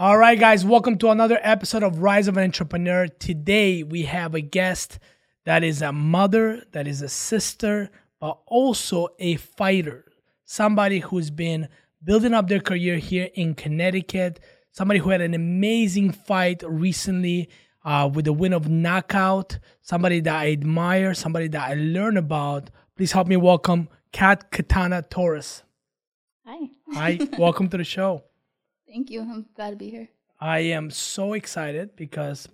All right, guys, welcome to another episode of Rise of an Entrepreneur. Today, we have a guest that is a mother, that is a sister, but also a fighter. Somebody who's been building up their career here in Connecticut, somebody who had an amazing fight recently uh, with the win of knockout, somebody that I admire, somebody that I learn about. Please help me welcome Kat Katana Torres. Hi. Hi, welcome to the show. Thank you. I'm glad to be here. I am so excited because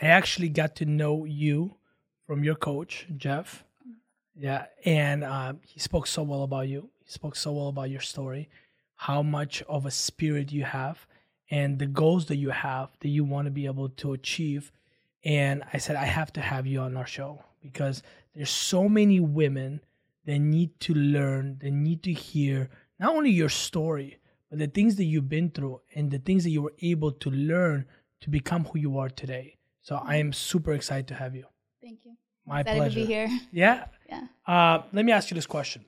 I actually got to know you from your coach, Jeff. Yeah, and uh, he spoke so well about you. He spoke so well about your story, how much of a spirit you have, and the goals that you have that you want to be able to achieve. And I said, I have to have you on our show because there's so many women that need to learn, that need to hear not only your story, but the things that you've been through and the things that you were able to learn to become who you are today. So I am super excited to have you. Thank you. My Excited pleasure. to be here. Yeah. Yeah. Uh, let me ask you this question.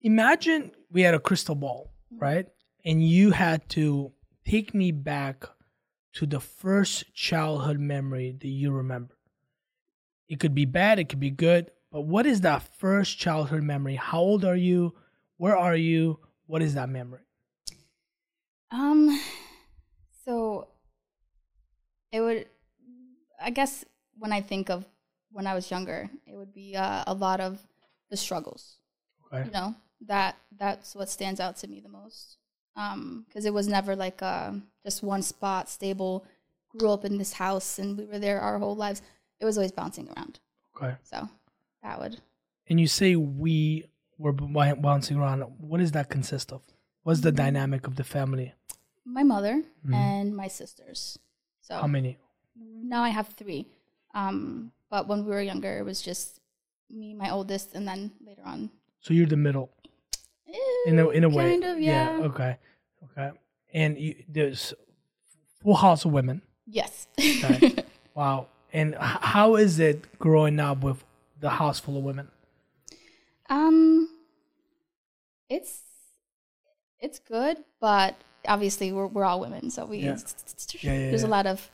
Imagine we had a crystal ball, right? And you had to take me back to the first childhood memory that you remember. It could be bad, it could be good, but what is that first childhood memory? How old are you? Where are you? What is that memory? Um, so it would, I guess, when I think of when I was younger, it would be uh, a lot of the struggles. Okay. You know that that's what stands out to me the most. Um, because it was never like uh, just one spot, stable. Grew up in this house, and we were there our whole lives. It was always bouncing around. Okay. So that would And you say we were b- bouncing around. What does that consist of? What's the dynamic of the family? my mother Mhm. and my sisters. So How many? now I have three. Um, but when we were younger, it was just me, my oldest, and then later on. So you're the middle. in a in a way. Kind of, yeah. Okay. Okay. And you, there's full house of women. Yes. Okay. Wow. And h- how is it growing up with the house full of women? um, it's it's good, but obviously we're we're all women, so we Yeah. Yeah, yeah, there's a lot of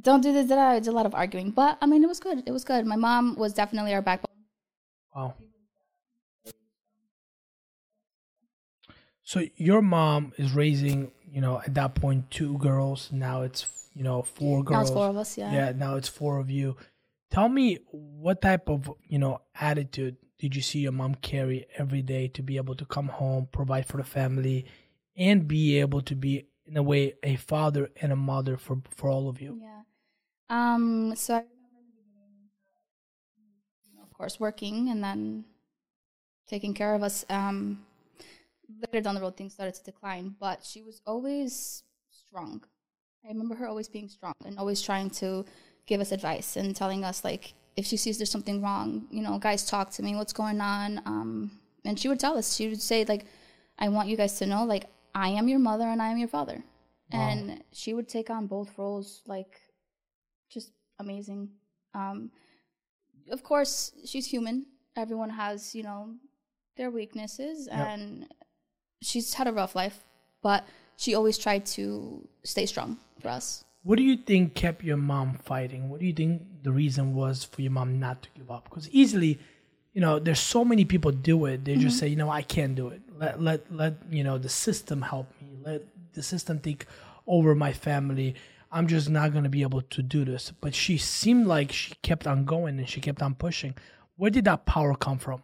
don't do this. There's a lot of arguing, but I mean, it was good. It was good. My mom was definitely our backbone. Wow. So your mom is raising, you know, at that point two girls. Now it's you know four girls. Now it's four of us. Yeah. yeah now it's four of you tell me what type of you know attitude did you see your mom carry every day to be able to come home provide for the family and be able to be in a way a father and a mother for for all of you Yeah. Um. So I remember beginning, of course, working and then taking care of us. Um. Later down the road, things started to decline, but she was always strong. I remember her always being strong and always trying to give us advice and telling us like if she sees there's something wrong, you know, guys, talk to me. What's going on? Um. And she would tell us. She would say like, "I want you guys to know like I am your mother and I am your father." Wow. And she would take on both roles like just amazing. Um, of course, she's human. Everyone has, you know, their weaknesses, Yep. and she's had a rough life, but she always tried to stay strong for us. What do you think kept your mom fighting? What do you think the reason was for your mom not to give up? Because easily you know there's so many people do it. They just mm-hmm. say you know i can't do it. Let let let you know the system help me. Let the system take over my family. I'm just not going to be able to do this. But she seemed like she kept on going and she kept on pushing. Where did that power come from?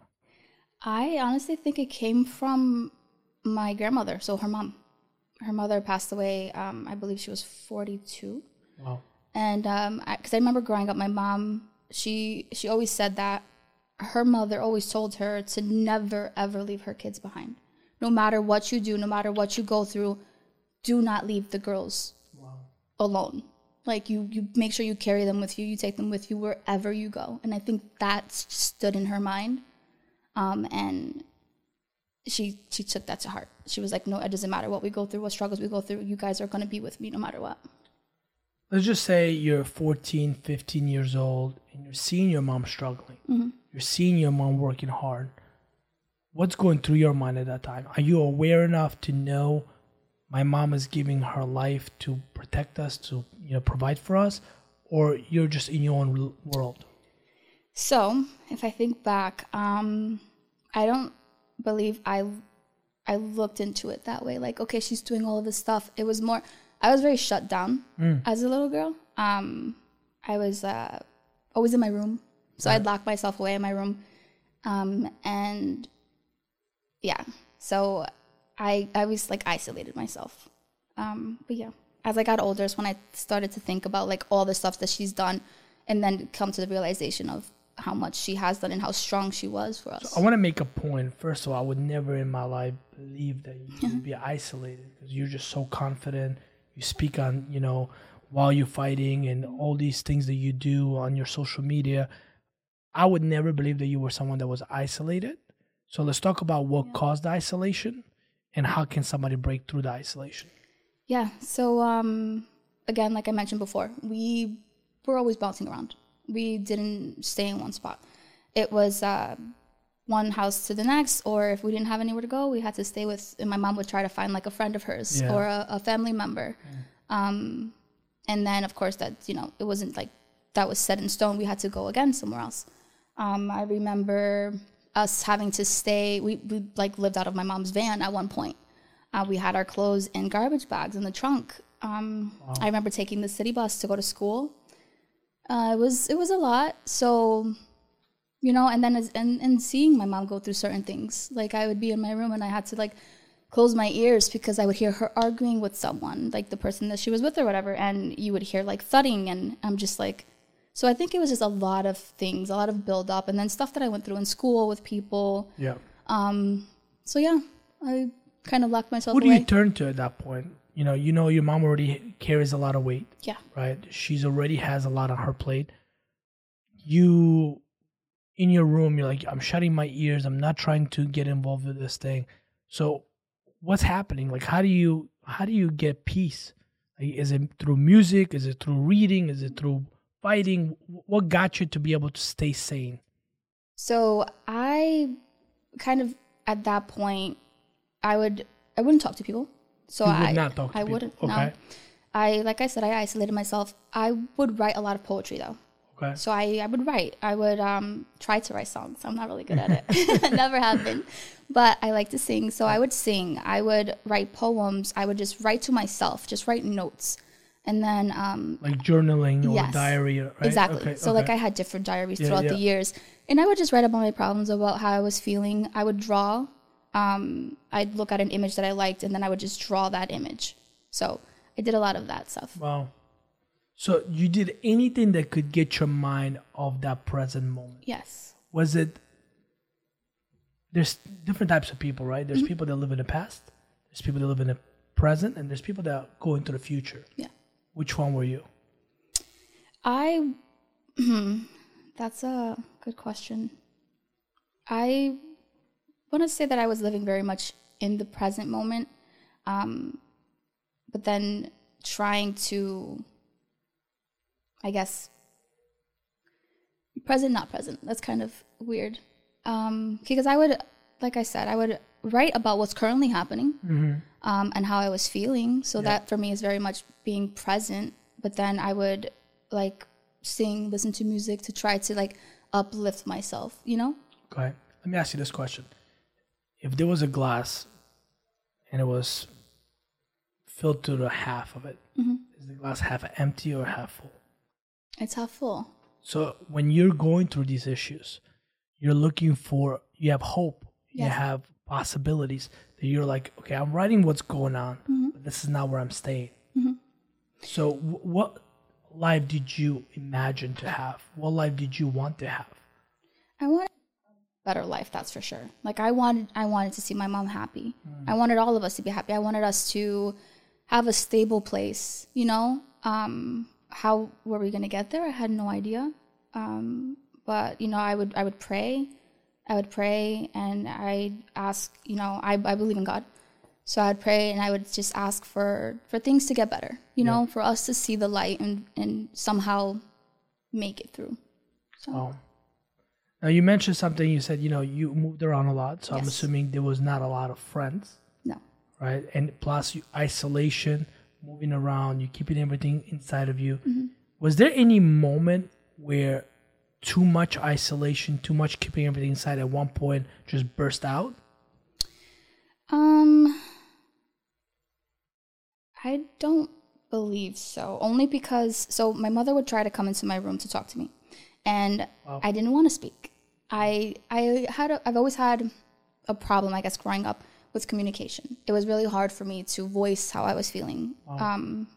I honestly think it came from my grandmother, so her mom. Her mother passed away. Um, I believe she was forty-two. wow. And um because I, remember growing up my mom she she always said that her mother always told her to never ever leave her kids behind. No matter what you do no matter what you go through do not leave the girls wow. alone. Like you you make sure you carry them with you you take them with you wherever you go. And i think that stood in her mind. Um and she she took that to heart. She was like no it doesn't matter what we go through what struggles we go through you guys are going to be with me no matter what. Let's just say you're 14 15 years old and you're seeing your mom struggling. You're seeing your mom working hard. What's going through your mind at that time? Are you aware enough to know my mom is giving her life to protect us, to you know provide for us, or you're just in your own world? So, if I think back, um, I don't believe I I looked into it that way. Like, okay, she's doing all of this stuff. It was more. I was very shut down as a little girl. Um, I was uh, always in my room, so I'd lock myself away in my room, um, and yeah. So I I was like isolated myself. Um, but yeah, as I got older, is when I started to think about like all the stuff that she's done, and then come to the realization of how much she has done and how strong she was for us. I want to make a point. First of all, I would never in my life believe that you would be isolated because you're just so confident. You speak on, you know, while you're fighting and all these things that you do on your social media. I would never believe that you were someone that was isolated. So let's talk about what caused the isolation and how can somebody break through the isolation. Yeah. So um, again, like I mentioned before, we were always bouncing around. We didn't stay in one spot. It was uh, one house to the next, or if we didn't have anywhere to go, we had to stay with. And my mom would try to find like a friend of hers Yeah. or a, a family member. Um, and then, of course, that you know, it wasn't like that was set in stone. We had to go again somewhere else. Um, I remember us having to stay. We we like lived out of my mom's van at one point. Uh, we had our clothes in garbage bags in the trunk. Um, I remember taking the city bus to go to school. Uh, it was it was a lot. So, you know, and then as, and and seeing my mom go through certain things, like I would be in my room and I had to like close my ears because I would hear her arguing with someone, like the person that she was with or whatever, and you would hear like thudding, and I'm just like. So I think it was just a lot of things, a lot of build up, and then stuff that I went through in school with people. Yeah. Um, so yeah, I kind of locked myself Who do away. you turn to at that point? You know, you know your mom already carries a lot of weight. yeah. right? She's already has a lot on her plate. You in your room, you're like, I'm shutting my ears. I'm not trying to get involved with this thing. So what's happening? Like how do you how do you get peace? Like, is it through music? Is it through reading? Is it through fighting? What got you to be able to stay sane? So I kind of at that point, I would I wouldn't talk to people. So would I not talk I people. wouldn't. Okay. No. I like I said, I isolated myself. I would write a lot of poetry though. Okay. So I, I would write. I would um, try to write songs. I'm not really good at it. Never have been. But I like to sing. So I would sing. I would write poems. I would just write to myself, just write notes. And then um, Like journaling or Yes. diary, right? Exactly. Okay, so like. I had different diaries Yeah, throughout yeah. the years, and I would just write about my problems, about how I was feeling. I would draw. Um, I'd look at an image that I liked, and then I would just draw that image. So I did a lot of that stuff. Wow. So you did anything that could get your mind off that present moment. Yes. was it there's different types of people right Mm-hmm. there's people that live in the past there's people that live in the present and there's people that go into the future Yeah. which one were you I. that's a good question. I want to say that I was living very much in the present moment, um, but then trying to, I guess, present, not present. That's kind of weird. Um, because I would, like I said, I would write about what's currently happening um, and how I was feeling. So that for me is very much being present. But then I would like sing, listen to music to try to like uplift myself, you know? okay let me ask you this question if there was a glass and it was filled to the half of it, Mm-hmm. is the glass half empty or half full It's half full. so when you're going through these issues you're looking for you have hope you have possibilities that you're like okay i'm writing what's going on Mm-hmm. but this is not where i'm staying so w- what life did you imagine to have what life did you want to have I wanted a better life, that's for sure. Like I wanted I wanted to see my mom happy. I wanted all of us to be happy. I wanted us to have a stable place, you know? Um how were we going to get there? I had no idea. Um but you know, I would I would pray. I would pray and I'd ask, you know, I I believe in God. So I'd pray and I would just ask for for things to get better, you know, for us to see the light and and somehow make it through. So oh now you mentioned something you said you know you moved around a lot so i'm assuming there was not a lot of friends no. right? And plus you isolation, moving around, you keeping everything inside of you. Was there any moment where too much isolation, too much keeping everything inside at one point just burst out? Um, I don't believe so. Only because so my mother would try to come into my room to talk to me, and I didn't want to speak. I I had a, I've always had a problem, I guess, growing up with communication. It was really hard for me to voice how I was feeling. Um,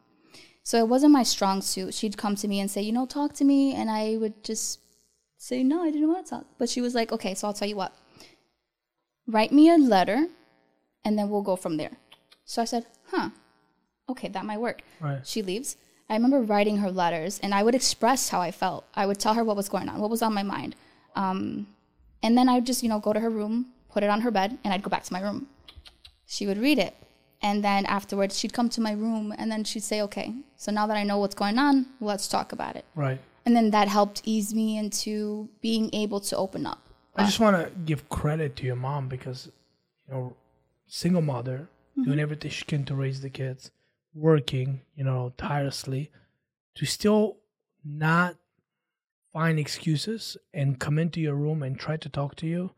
so it wasn't my strong suit. She'd come to me and say, you know, talk to me, and I would just say, no, I didn't want to talk. But she was like, okay, so I'll tell you what. Write me a letter, and then we'll go from there. So I said, huh, okay, that might work. Right. She leaves. I remember writing her letters, and I would express how I felt. I would tell her what was going on, what was on my mind. Um, and then I would just, you know, go to her room, put it on her bed, and I'd go back to my room. She would read it. And then afterwards, she'd come to my room, and then she'd say, okay, so now that I know what's going on, let's talk about it. Right. And then that helped ease me into being able to open up. I just want to give credit to your mom because, you know, single mother, doing everything she can to raise the kids, working, you know, tirelessly, to still not find excuses and come into your room and try to talk to you.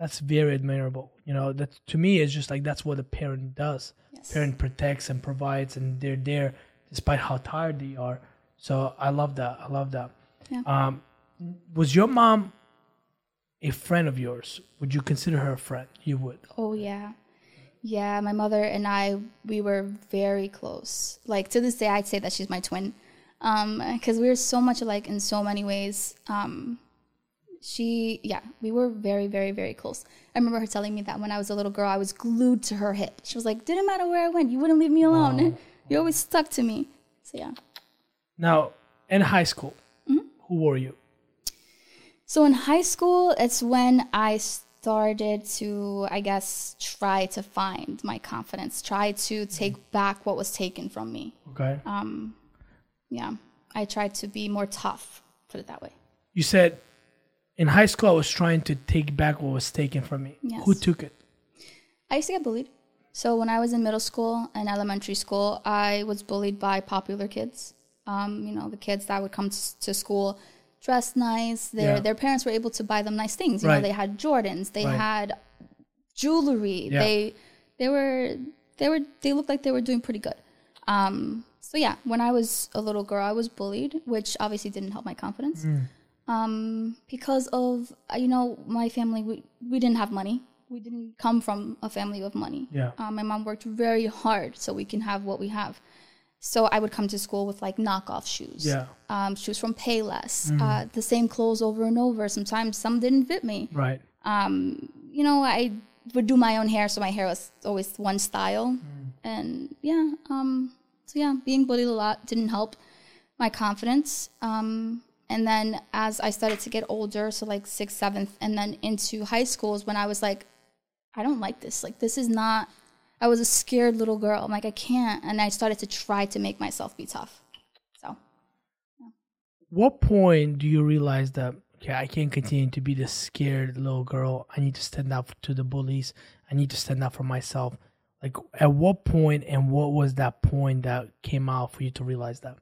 That's very admirable. You know, that to me is just like that's what a parent does. Yes. Parent protects and provides, and they're there despite how tired they are. So I love that. I love that. Yeah. Um, was your mom a friend of yours? Would you consider her a friend? You would. Oh yeah. Yeah, my mother and I we were very close. Like to this day I'd say that she's my twin. Um cuz we were so much alike in so many ways. Um she yeah, we were very very very close. I remember her telling me that when I was a little girl I was glued to her hip. She was like, "Didn't matter where I went, you wouldn't leave me alone. you always stuck to me." So yeah. Now, in high school, who were you? So in high school, it's when I started to, I guess, try to find my confidence, try to take back what was taken from me. Okay. Um, yeah, I tried to be more tough, put it that way. you said in high school I was trying to take back what was taken from me. Yes. Who took it? I used to get bullied. So when I was in middle school and elementary school, I was bullied by popular kids. Um, you know, the kids that would come to, to school dressed nice. Their Yeah. their parents were able to buy them nice things. You Right. know, they had Jordans, they Right. had jewelry. Yeah. They they were they were they looked like they were doing pretty good. Um, so yeah, when I was a little girl, I was bullied, which obviously didn't help my confidence. Mm. Um, because of uh, you know my family, we we didn't have money. We didn't come from a family of money. Yeah. Um, my mom worked very hard so we can have what we have. So I would come to school with like knockoff shoes. Yeah. Um, shoes from Payless. Uh, the same clothes over and over. Sometimes some didn't fit me. Right. Um, you know, I would do my own hair, so my hair was always one style. And yeah, um, so yeah, being bullied a lot didn't help my confidence. Um, and then as I started to get older, so like sixth, seventh, and then into high school is when I was like, I don't like this. Like this is not. I was a scared little girl. I'm like I can't, and I started to try to make myself be tough. So What point do you realize that okay, I can't continue to be the scared little girl. I need to stand up to the bullies. I need to stand up for myself. Like at what point and what was that point that came out for you to realize that?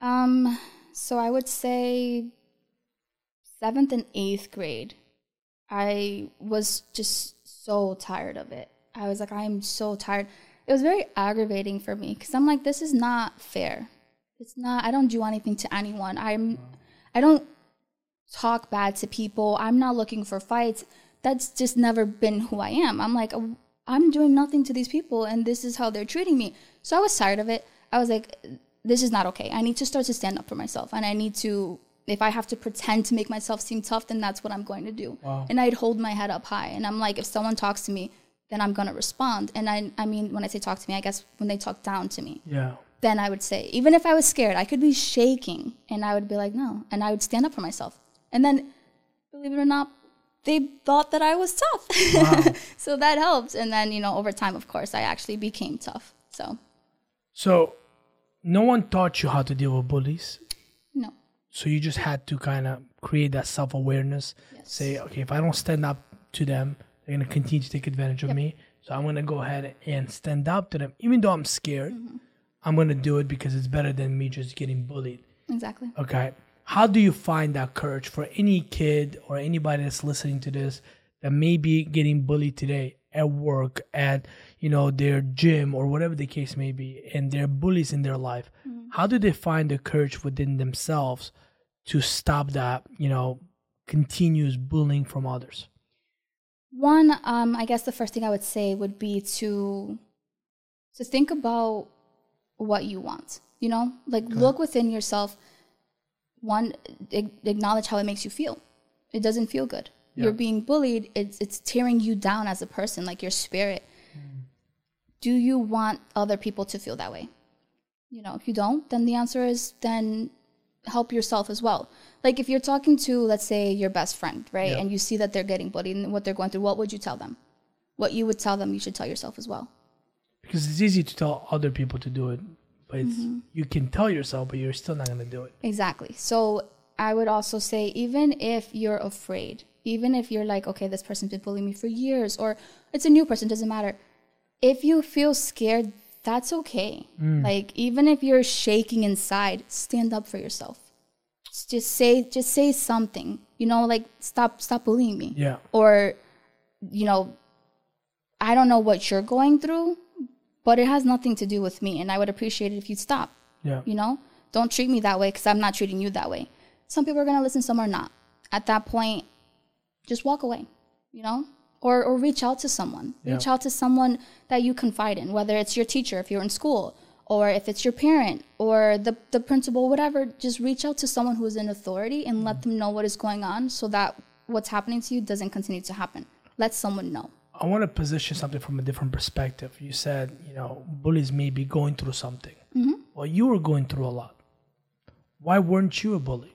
Um, so I would say seventh and eighth grade, I was just so tired of it. I was like, I am so tired. It was very aggravating for me because I'm like, this is not fair. It's not. I don't do anything to anyone. I'm. I don't talk bad to people. I'm not looking for fights. That's just never been who I am. I'm like, I'm doing nothing to these people, and this is how they're treating me. So I was tired of it. I was like, this is not okay. I need to start to stand up for myself, and I need to. If I have to pretend to make myself seem tough, then that's what I'm going to do. Wow. And I'd hold my head up high, and I'm like, if someone talks to me, then I'm gonna respond. And I, I mean, when I say talk to me, I guess when they talk down to me Yeah. then I would say, even if I was scared, I could be shaking and I would be like, no. And I would stand up for myself. And then, believe it or not, they thought that I was tough. Wow. so that helped. And then, you know, over time, of course, I actually became tough. So, So no one taught you how to deal with bullies. no. So you just had to kind of create that self awareness. Yes. Say, okay, if I don't stand up to them, they're gonna continue to take advantage of Yep. me. So I'm gonna go ahead and stand up to them, even though I'm scared. Mm-hmm. I'm gonna do it because it's better than me just getting bullied. Exactly. Okay. How do you find that courage for any kid or anybody that's listening to this that may be getting bullied today at work, at you know their gym or whatever the case may be, and they're bullies in their life? How do they find the courage within themselves to stop that you know continuous bullying from others? One, um, I guess the first thing I would say would be to to think about what you want. You know, like look within yourself. One, acknowledge how it makes you feel. It doesn't feel good. Yeah. You're being bullied. It's it's tearing you down as a person, like your spirit. Do you want other people to feel that way? You know, if you don't, then the answer is then help yourself as well. Like if you're talking to, let's say, your best friend, right, Yeah. and you see that they're getting bullied and what they're going through, what would you tell them? What you would tell them, you should tell yourself as well. Because it's easy to tell other people to do it, but it's, mm-hmm. you can tell yourself, but you're still not gonna do it. Exactly. So I would also say, even if you're afraid, even if you're like, okay, this person's been bullying me for years, or it's a new person, doesn't matter. If you feel scared, that's okay. Mm. Like even if you're shaking inside, stand up for yourself. Just say, just say something. You know, like stop, stop bullying me. Yeah. Or, you know, I don't know what you're going through, but it has nothing to do with me, and I would appreciate it if you'd stop Yeah. you know? Don't treat me that way because i'm not treating you that way. Some people are going to listen some are not. At that point just walk away you know? Or, or reach out to someone. Yeah. reach out to someone that you confide in whether it's your teacher if you're in school or if it's your parent or the, the principal whatever just reach out to someone who is in authority and let mm-hmm. them know what is going on so that what's happening to you doesn't continue to happen. Let someone know I want to position something from a different perspective. You said, you know, bullies may be going through something. Well, you were going through a lot. Why weren't you a bully?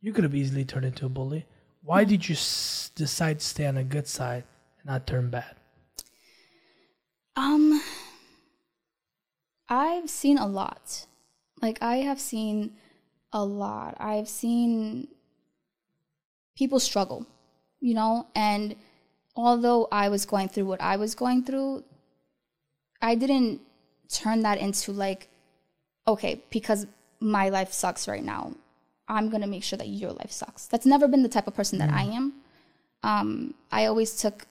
You could have easily turned into a bully. Why did you s- decide to stay on the good side and not turn bad? Um, I've seen a lot. Like I have seen a lot. I've seen people struggle, you know, and although I was going through what I was going through, I didn't turn that into like, okay, because my life sucks right now, I'm gonna make sure that your life sucks. That's never been the type of person that I am. Um, I always took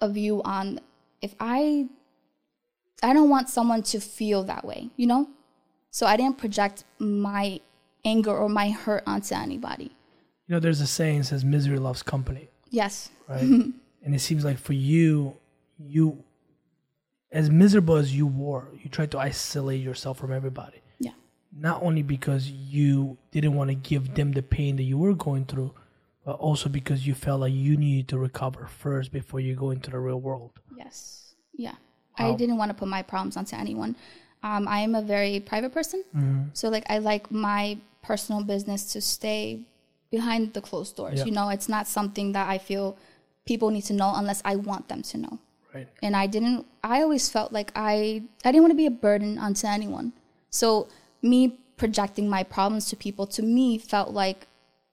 a view on if I I don't want someone to feel that way, you know? So I didn't project my anger or my hurt onto anybody. You know, there's a saying that says misery loves company, Yes. right? and it seems like for you, you, as miserable as you were, you tried to isolate yourself from everybody. Yeah. not only because you didn't want to give them the pain that you were going through, but also because you felt like you needed to recover first before you go into the real world. Yes. Yeah. I didn't want to put my problems onto anyone. Um, I am a very private person. So, like, I like my personal business to stay behind the closed doors. Yeah. You know, it's not something that I feel people need to know unless I want them to know. Right. and I didn't I always felt like I I didn't want to be a burden onto anyone. So me projecting my problems to people to me felt like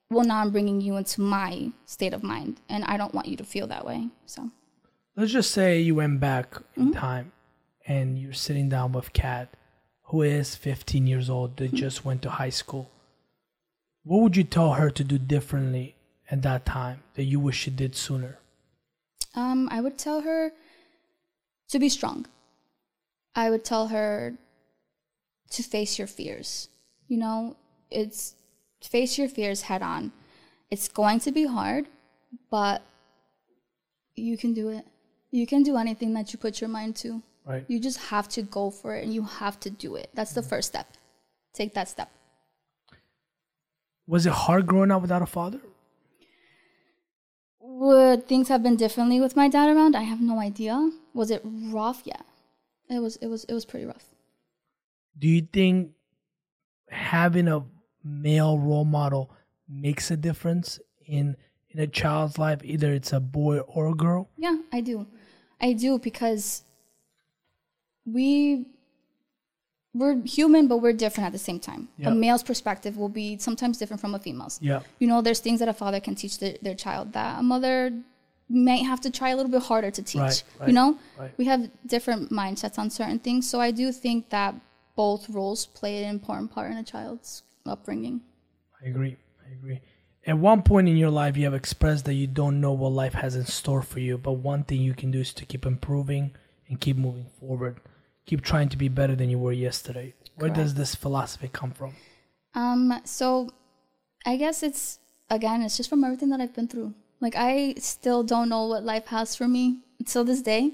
well now I'm bringing you into my state of mind and I don't want you to feel that way. So Let's just say you went back in mm-hmm. time and you're sitting down with Kat, who is 15 years old, that mm-hmm. just went to high school. What would you tell her to do differently at that time that you wish she did sooner? um I would tell her to be strong. I would tell her to face your fears. You know, it's face your fears head on. It's going to be hard, but you can do it. You can do anything that you put your mind to. Right. You just have to go for it and you have to do it. That's the first step. Take that step. Was it hard growing up without a father? Would things have been differently with my dad around? I have no idea. Was it rough? Yeah. It was it was it was pretty rough. Do you think having a male role model makes a difference in in a child's life, either it's a boy or a girl? Yeah, I do. I do because we we're human but we're different at the same time. Yeah. A male's perspective will be sometimes different from a female's. Yeah. You know, there's things that a father can teach their, their child that a mother may have to try a little bit harder to teach. Right, right, you know, right. we have different mindsets on certain things. So I do think that both roles play an important part in a child's upbringing. I agree. I agree. At one point in your life, you have expressed that you don't know what life has in store for you, but one thing you can do is to keep improving and keep moving forward. Keep trying to be better than you were yesterday. Where does this philosophy come from? Um, so I guess it's again, it's just from everything that I've been through. Like I still don't know what life has for me until this day.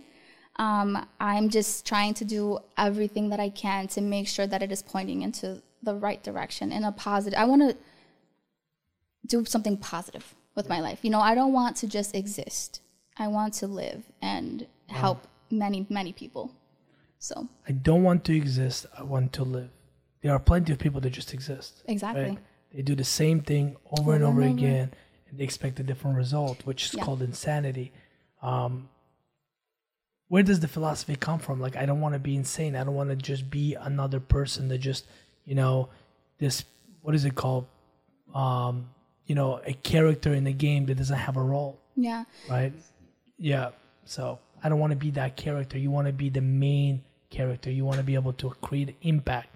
Um, I'm just trying to do everything that I can to make sure that it is pointing into the right direction in a positive. I want to do something positive with my life. You know, I don't want to just exist. I want to live and help many, many people. So I don't want to exist. I want to live. There are plenty of people that just exist. exactly. Right? They do the same thing over and over again, and they expect a different result, which is Yeah. called insanity. Um, where does the philosophy come from? Like, I don't want to be insane. I don't want to just be another person that just, you know, this what is it called? Um, you know, a character in a game that doesn't have a role, Yeah. right? Yeah. So I don't want to be that character. You want to be the main character. You want to be able to create impact.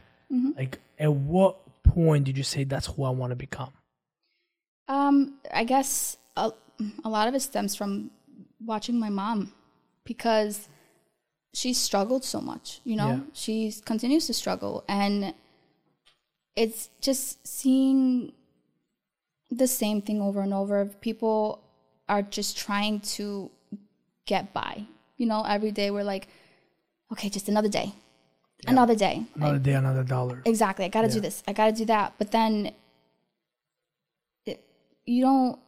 Like, at what point did you say that's who I want to become? Um, I guess a, a lot of it stems from watching my mom because she struggled so much, you know? Yeah. She continues to struggle and it's just seeing the same thing over and over. People are just trying to get by. You know, every day we're like, okay, just another day. Another day. Another day, another dollar. Exactly. I got to Yeah. do this. I got to do that. But then it, you don't,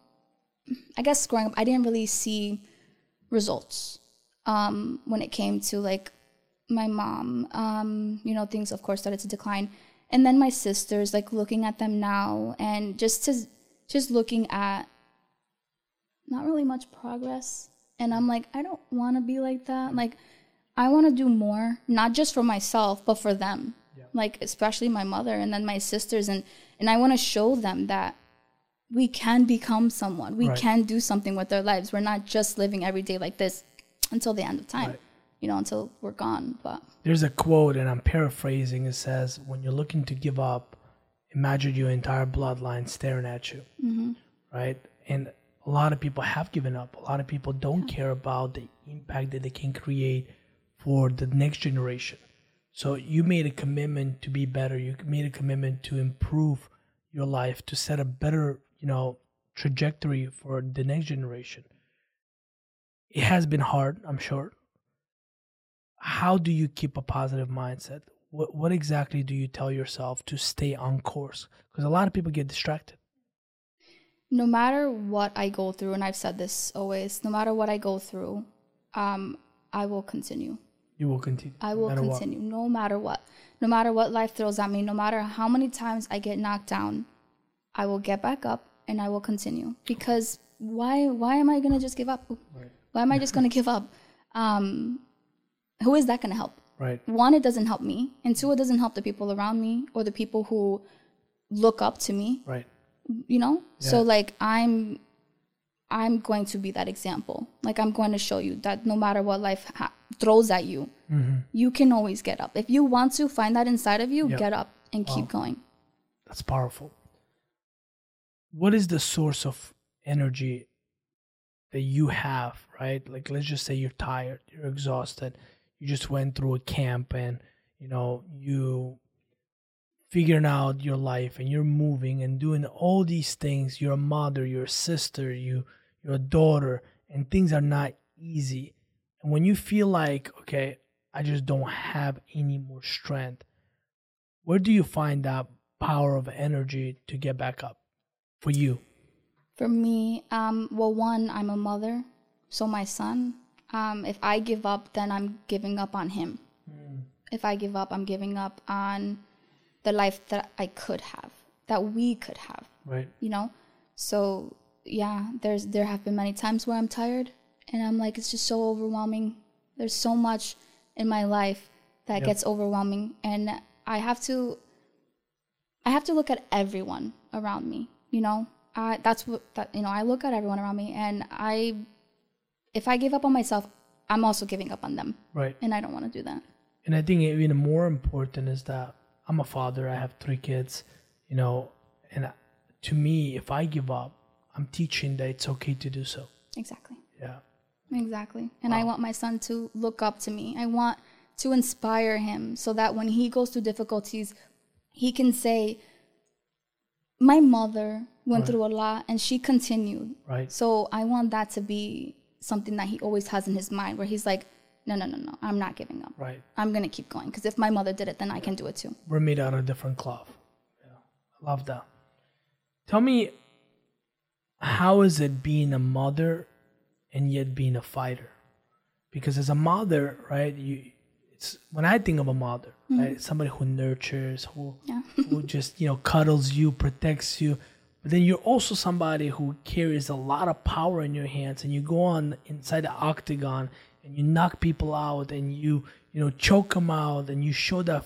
I guess growing up, I didn't really see results um, when it came to like my mom. Um, you know, things, of course, started to decline. And then my sisters, like looking at them now and just to, just looking at not really much progress. And I'm like, I don't want to be like that. Like, I want to do more, not just for myself, but for them. Like especially my mother and then my sisters and and I want to show them that we can become someone. We Right. can do something with our lives. We're not just living every day like this until the end of time. Right. You know, until we're gone. But There's a quote, and I'm paraphrasing. It says, When you're looking to give up, imagine your entire bloodline staring at you. Mm-hmm. Right? And a lot of people have given up. A lot of people don't care about the impact that they can create for the next generation. So you made a commitment to be better. You made a commitment to improve your life, to set a better, you know, trajectory for the next generation. It has been hard, I'm sure. How do you keep a positive mindset? What what exactly do you tell yourself to stay on course? Because a lot of people get distracted. no matter what I go through, and I've said this always, no matter what I go through, um, I will continue. You will continue. I no will what. continue no matter what. No matter what life throws at me, no matter how many times I get knocked down, I will get back up and I will continue. Because why why am I gonna just give up? Why am I just gonna give up? Um, who is that gonna help? Right. One, it doesn't help me, and two, it doesn't help the people around me or the people who look up to me Right. you know so like i'm i'm going to be that example like i'm going to show you that no matter what life ha- throws at you mm-hmm. you can always get up if you want to find that inside of you Yeah. get up and keep going That's powerful. What is the source of energy that you have, right? Like let's just say you're tired, you're exhausted, you just went through a camp and you know, you figuring out your life and you're moving and doing all these things. You're a mother, you're a sister, you you're a daughter, and things are not easy. And when you feel like, okay, I just don't have any more strength, where do you find that power of energy to get back up for you? for me um well one i'm a mother so my son um if i give up then i'm giving up on him if i give up i'm giving up on the life that i could have that we could have Right. you know so yeah there's there have been many times where i'm tired and i'm like it's just so overwhelming there's so much in my life that Yep. gets overwhelming and i have to i have to look at everyone around me you know I, that's what that you know i look at everyone around me and i if I give up on myself, I'm also giving up on them, Right. and I don't want to do that. And I think even more important is that I'm a father. I have three kids, you know, and to me, if I give up, I'm teaching that it's okay to do so. Exactly. Yeah. Exactly. And I want my son to look up to me. I want to inspire him so that when he goes through difficulties, he can say, My mother went Right. through a lot and she continued. Right. So I want that to be something that he always has in his mind where he's like, No, no, no, no, I'm not giving up. Right. I'm going to keep going because if my mother did it, then I can do it too. We're made out of different cloth. Yeah. I love that. Tell me, how is it being a mother and yet being a fighter? Because as a mother, right, you it's when I think of a mother, mm-hmm. right, somebody who nurtures, who Yeah. who just you know cuddles you, protects you. But then you're also somebody who carries a lot of power in your hands, and you go on inside the octagon and you knock people out, and you you know choke them out, and you show that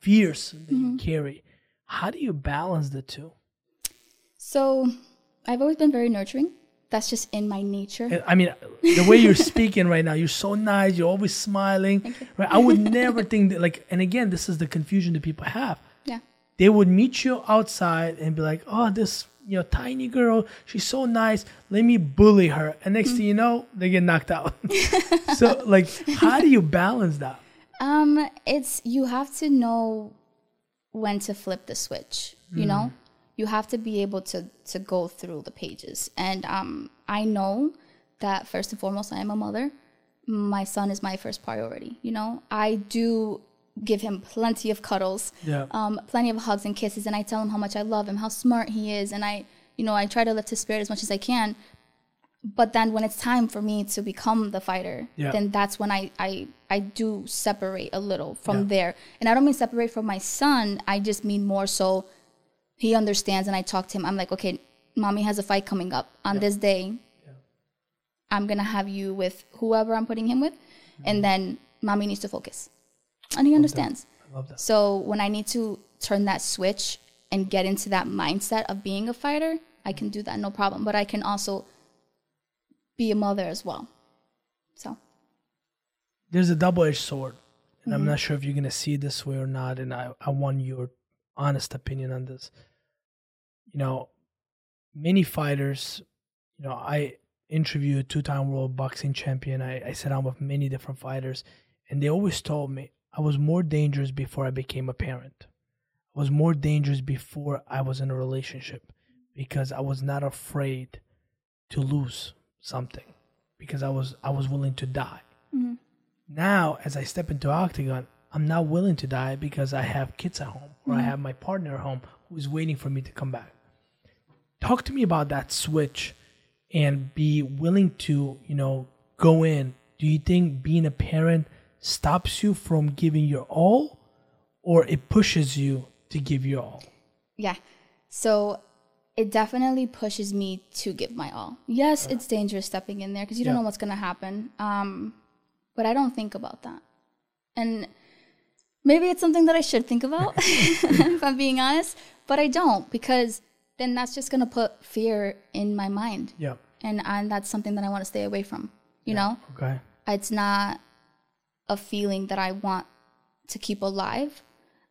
fierce that you mm-hmm. carry. How do you balance the two? So I've always been very nurturing. That's just in my nature. And, I mean, the way you're speaking right now, you're so nice. You're always smiling. you. Right? I would never think that. Like, and again, this is the confusion that people have. Yeah. they would meet you outside and be like, "Oh, this you know tiny girl, she's so nice. Let me bully her." And next thing you know, they get knocked out. so, like, how do you balance that? Um, it's you have to know when to flip the switch. You know, you have to be able to to go through the pages. And um, I know that first and foremost, I am a mother. My son is my first priority. You know, I do give him plenty of cuddles, Yeah. um, plenty of hugs and kisses, and I tell him how much I love him, how smart he is, and I, you know, I try to lift his spirit as much as I can. But then when it's time for me to become the fighter, Yeah. then that's when I, I I do separate a little from Yeah. there. And I don't mean separate from my son. I just mean more so he understands and I talk to him. I'm like, okay, mommy has a fight coming up on this day. I'm gonna have you with whoever I'm putting him with, and then mommy needs to focus. And he understands. I love that. So when I need to turn that switch and get into that mindset of being a fighter, I can do that no problem. But I can also be a mother as well. So There's a double-edged sword, and I'm mm-hmm. not sure if you're gonna see it this way or not. And I, I want your honest opinion on this. You know, many fighters. You know, I interviewed a two-time world boxing champion. I, I sat down with many different fighters, and they always told me I was more dangerous before I became a parent. I was more dangerous before I was in a relationship because I was not afraid to lose something because I was I was willing to die. Mm-hmm. Now, as I step into octagon, I'm not willing to die because I have kids at home or I mm-hmm. have my partner at home who's waiting for me to come back. Talk to me about that switch and be willing to, you know, go in. Do you think being a parent stops you from giving your all or it pushes you to give your all? yeah. So it definitely pushes me to give my all. Yes, it's dangerous stepping in there because you don't Yeah. know what's gonna happen. Um, but I don't think about that. And maybe it's something that I should think about if I'm being honest, but I don't because then that's just gonna put fear in my mind. Yeah. And and that's something that I want to stay away from. You know? Okay. it's not a feeling that I want to keep alive.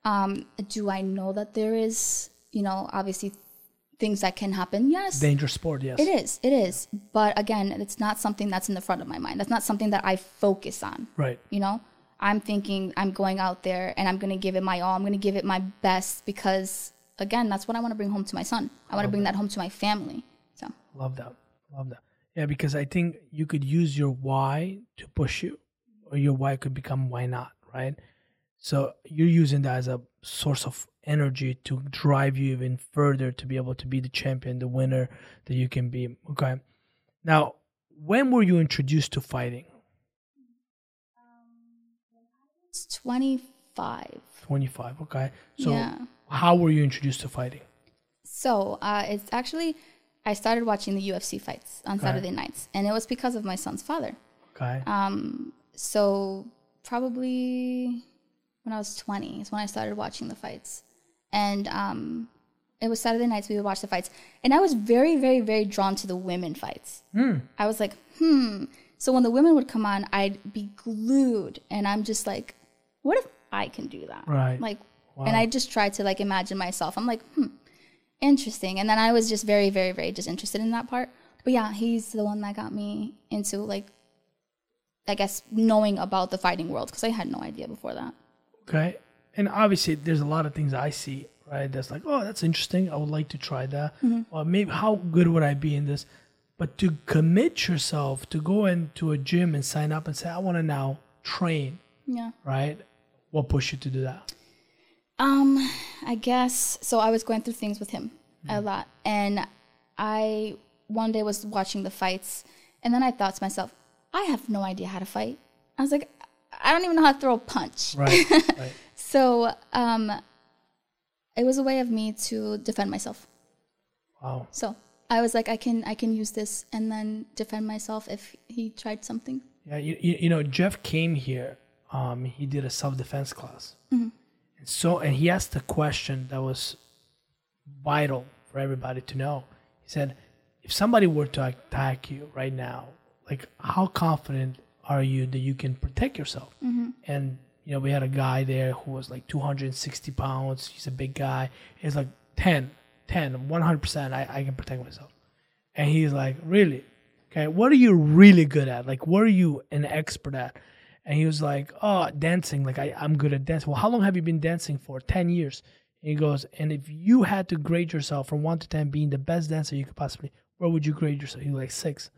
Um, do I know that there is, you know, obviously things that can happen? Yes, Dangerous sport, yes. it is. It is. But again, it's not something that's in the front of my mind. That's not something that I focus on. Right. You know, I'm thinking I'm going out there and I'm going to give it my all. I'm going to give it my best because, again, that's what I want to bring home to my son. I want to bring that home to my family. So, Love that. Love that. Yeah, because I think you could use your why to push you, or your why could become why not, right? So you're using that as a source of energy to drive you even further to be able to be the champion, the winner that you can be. Okay. Now, when were you introduced to fighting? it's 25. 25. Okay. So yeah. how were you introduced to fighting? So uh, it's actually, I started watching the UFC fights on Okay. Saturday nights, and it was because of my son's father. Okay. Um, so probably when I was 20 is when I started watching the fights, and um, it was Saturday nights we would watch the fights, and I was very, very, very drawn to the women fights. Hmm. I was like, hmm. So when the women would come on, I'd be glued, and I'm just like, what if I can do that? Right. Like, Wow. and I just tried to like imagine myself. I'm like, hmm, interesting. And then I was just very, very, very just interested in that part. But yeah, he's the one that got me into like, I guess knowing about the fighting world because I had no idea before that. Okay. And obviously, there's a lot of things I see, right? That's like, oh, that's interesting. I would like to try that. Or maybe how good would I be in this? But to commit yourself to go into a gym and sign up and say, I want to now train, Yeah. right? What pushed you to do that? Um, I guess so. I was going through things with him a mm-hmm. lot, and I one day was watching the fights, and then I thought to myself, I have no idea how to fight. I was like, I don't even know how to throw a punch. Right. right. So, um, it was a way of me to defend myself. Wow. So I was like, I can I can use this and then defend myself if he tried something. Yeah, you, you, you know, Jeff came here. Um, he did a self defense class, and so and he asked a question that was vital for everybody to know. He said, "If somebody were to attack you right now, like how confident are you that you can protect yourself?" Mm-hmm. And you know, we had a guy there who was like 260 pounds. He's a big guy. He's like 10, 10, 100 percent. I I can protect myself. And he's like, really? Okay, what are you really good at? Like, what are you an expert at? And he was like, oh, dancing. Like, I, I'm good at dancing. Well, how long have you been dancing for? 10 years. And he goes, and if you had to grade yourself from 1 to 10 being the best dancer you could possibly, where would you grade yourself? He was like, 6.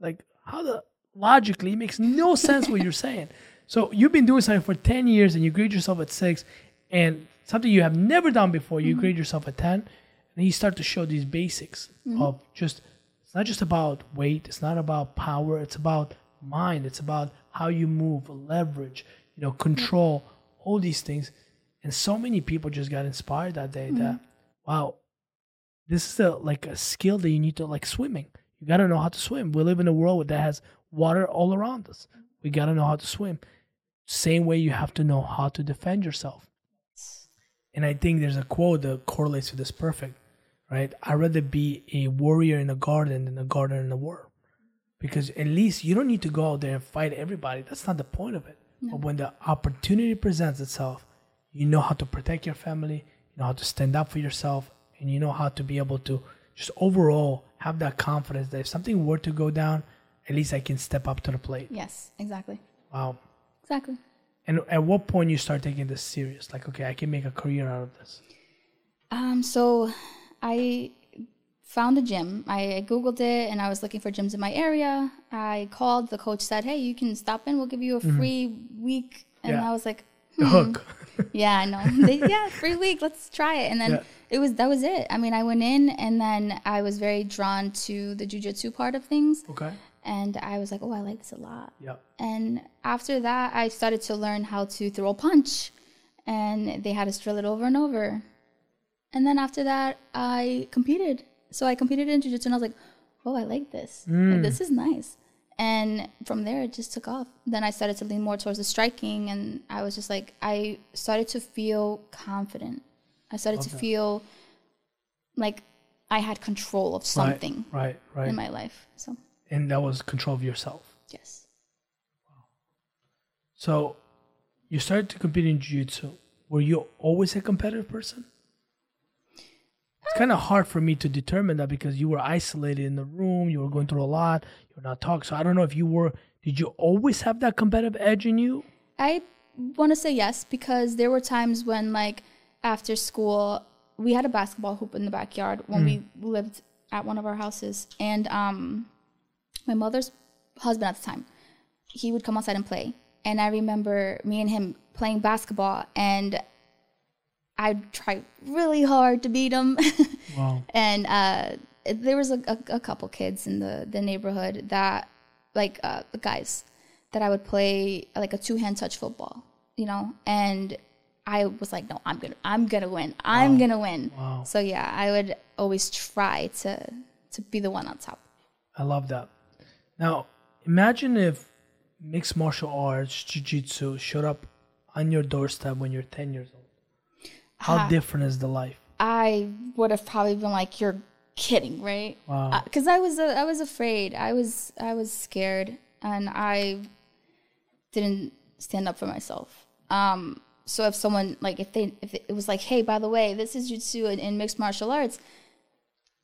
Like, how the, logically, it makes no sense what you're saying. So you've been doing something for 10 years and you grade yourself at 6 and something you have never done before, you mm-hmm. grade yourself at 10 and you start to show these basics mm-hmm. of just it's not just about weight it's not about power it's about mind it's about how you move leverage you know control all these things. And so many people just got inspired that day that mm-hmm. wow this is a, like a skill that you need to like swimming you got to know how to swim we live in a world that has water all around us we got to know how to swim same way you have to know how to defend yourself and I think there's a quote that correlates to this perfect, right? I'd rather be a warrior in a garden than a gardener in a war. Because at least you don't need to go out there and fight everybody. That's not the point of it. But when the opportunity presents itself, you know how to protect your family, you know how to stand up for yourself, and you know how to be able to just overall have that confidence that if something were to go down, at least I can step up to the plate. Yes, exactly, Wow. exactly. And at what point you start taking this serious? Like, okay, I can make a career out of this. Um, so I found a gym. I googled it and I was looking for gyms in my area. I called. The coach said, "Hey, you can stop in. We'll give you a free week." And Yeah. I was like, The hook. "Yeah, I know. They, yeah, free week. Let's try it." And then Yeah. It was that was it. I mean, I went in and then I was very drawn to the jujitsu part of things, Okay. and I was like, "Oh, I like this a lot." Yep. And after that, I started to learn how to throw a punch, and they had us drill it over and over. And then after that, I competed. So I competed in jiu-jitsu, and I was like, "Oh, I like this. Like, mm. this is nice." And from there, it just took off. Then I started to lean more towards the striking, and I was just like, I started to feel confident. I started to feel like I had control of something Right, right. in my life. So and that was control of yourself. yes. Wow. So you started to compete in jiu-jitsu. Were you always a competitive person? It's uh, kind of hard for me to determine that because you were isolated in the room, you were going through a lot, you're not talking. So I don't know if you were. Did you always have that competitive edge in you? I want to say yes because there were times when, like, after school, we had a basketball hoop in the backyard when we lived at one of our houses, and um, my mother's husband at the time, he would come outside and play, and I remember me and him playing basketball, and I'd try really hard to beat him. Wow. and uh, there was a, a, a couple kids in the, the neighborhood that like uh, the guys that I would play like a two hand touch football, you know, and I was like, no, I'm gonna I'm gonna win. I'm gonna win. Wow. So yeah, I would always try to to be the one on top. I love that. Now, imagine if mixed martial arts, jiu-jitsu showed up on your doorstep when you're 10 years old. How Ah. different is the life? I would have probably been like, "You're kidding, right?" Wow. Because I was uh, I was afraid. I was I was scared. and I didn't stand up for myself. Um, so if someone like if they if it was like, hey, by the way, this is jujitsu in, in mixed martial arts,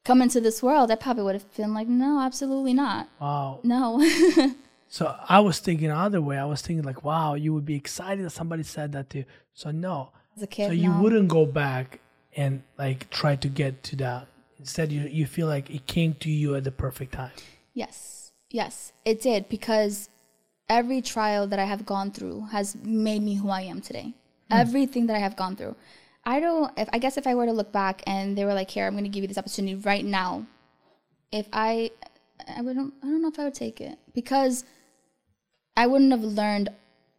come into this world, I probably would have been like, no, absolutely not. Wow. No. So I was thinking the other way. I was thinking like, wow, you would be excited that somebody said that to you. So no. As a kid, So you no. wouldn't go back and like try to get to that. Instead, you you feel like it came to you at the perfect time. Yes, yes, it did because every trial that I have gone through has made me who I am today. Mm. Everything that I have gone through. I don't, if, I guess if I were to look back and they were like, here, I'm going to give you this opportunity right now. If I, I wouldn't, I don't know if I would take it because I wouldn't have learned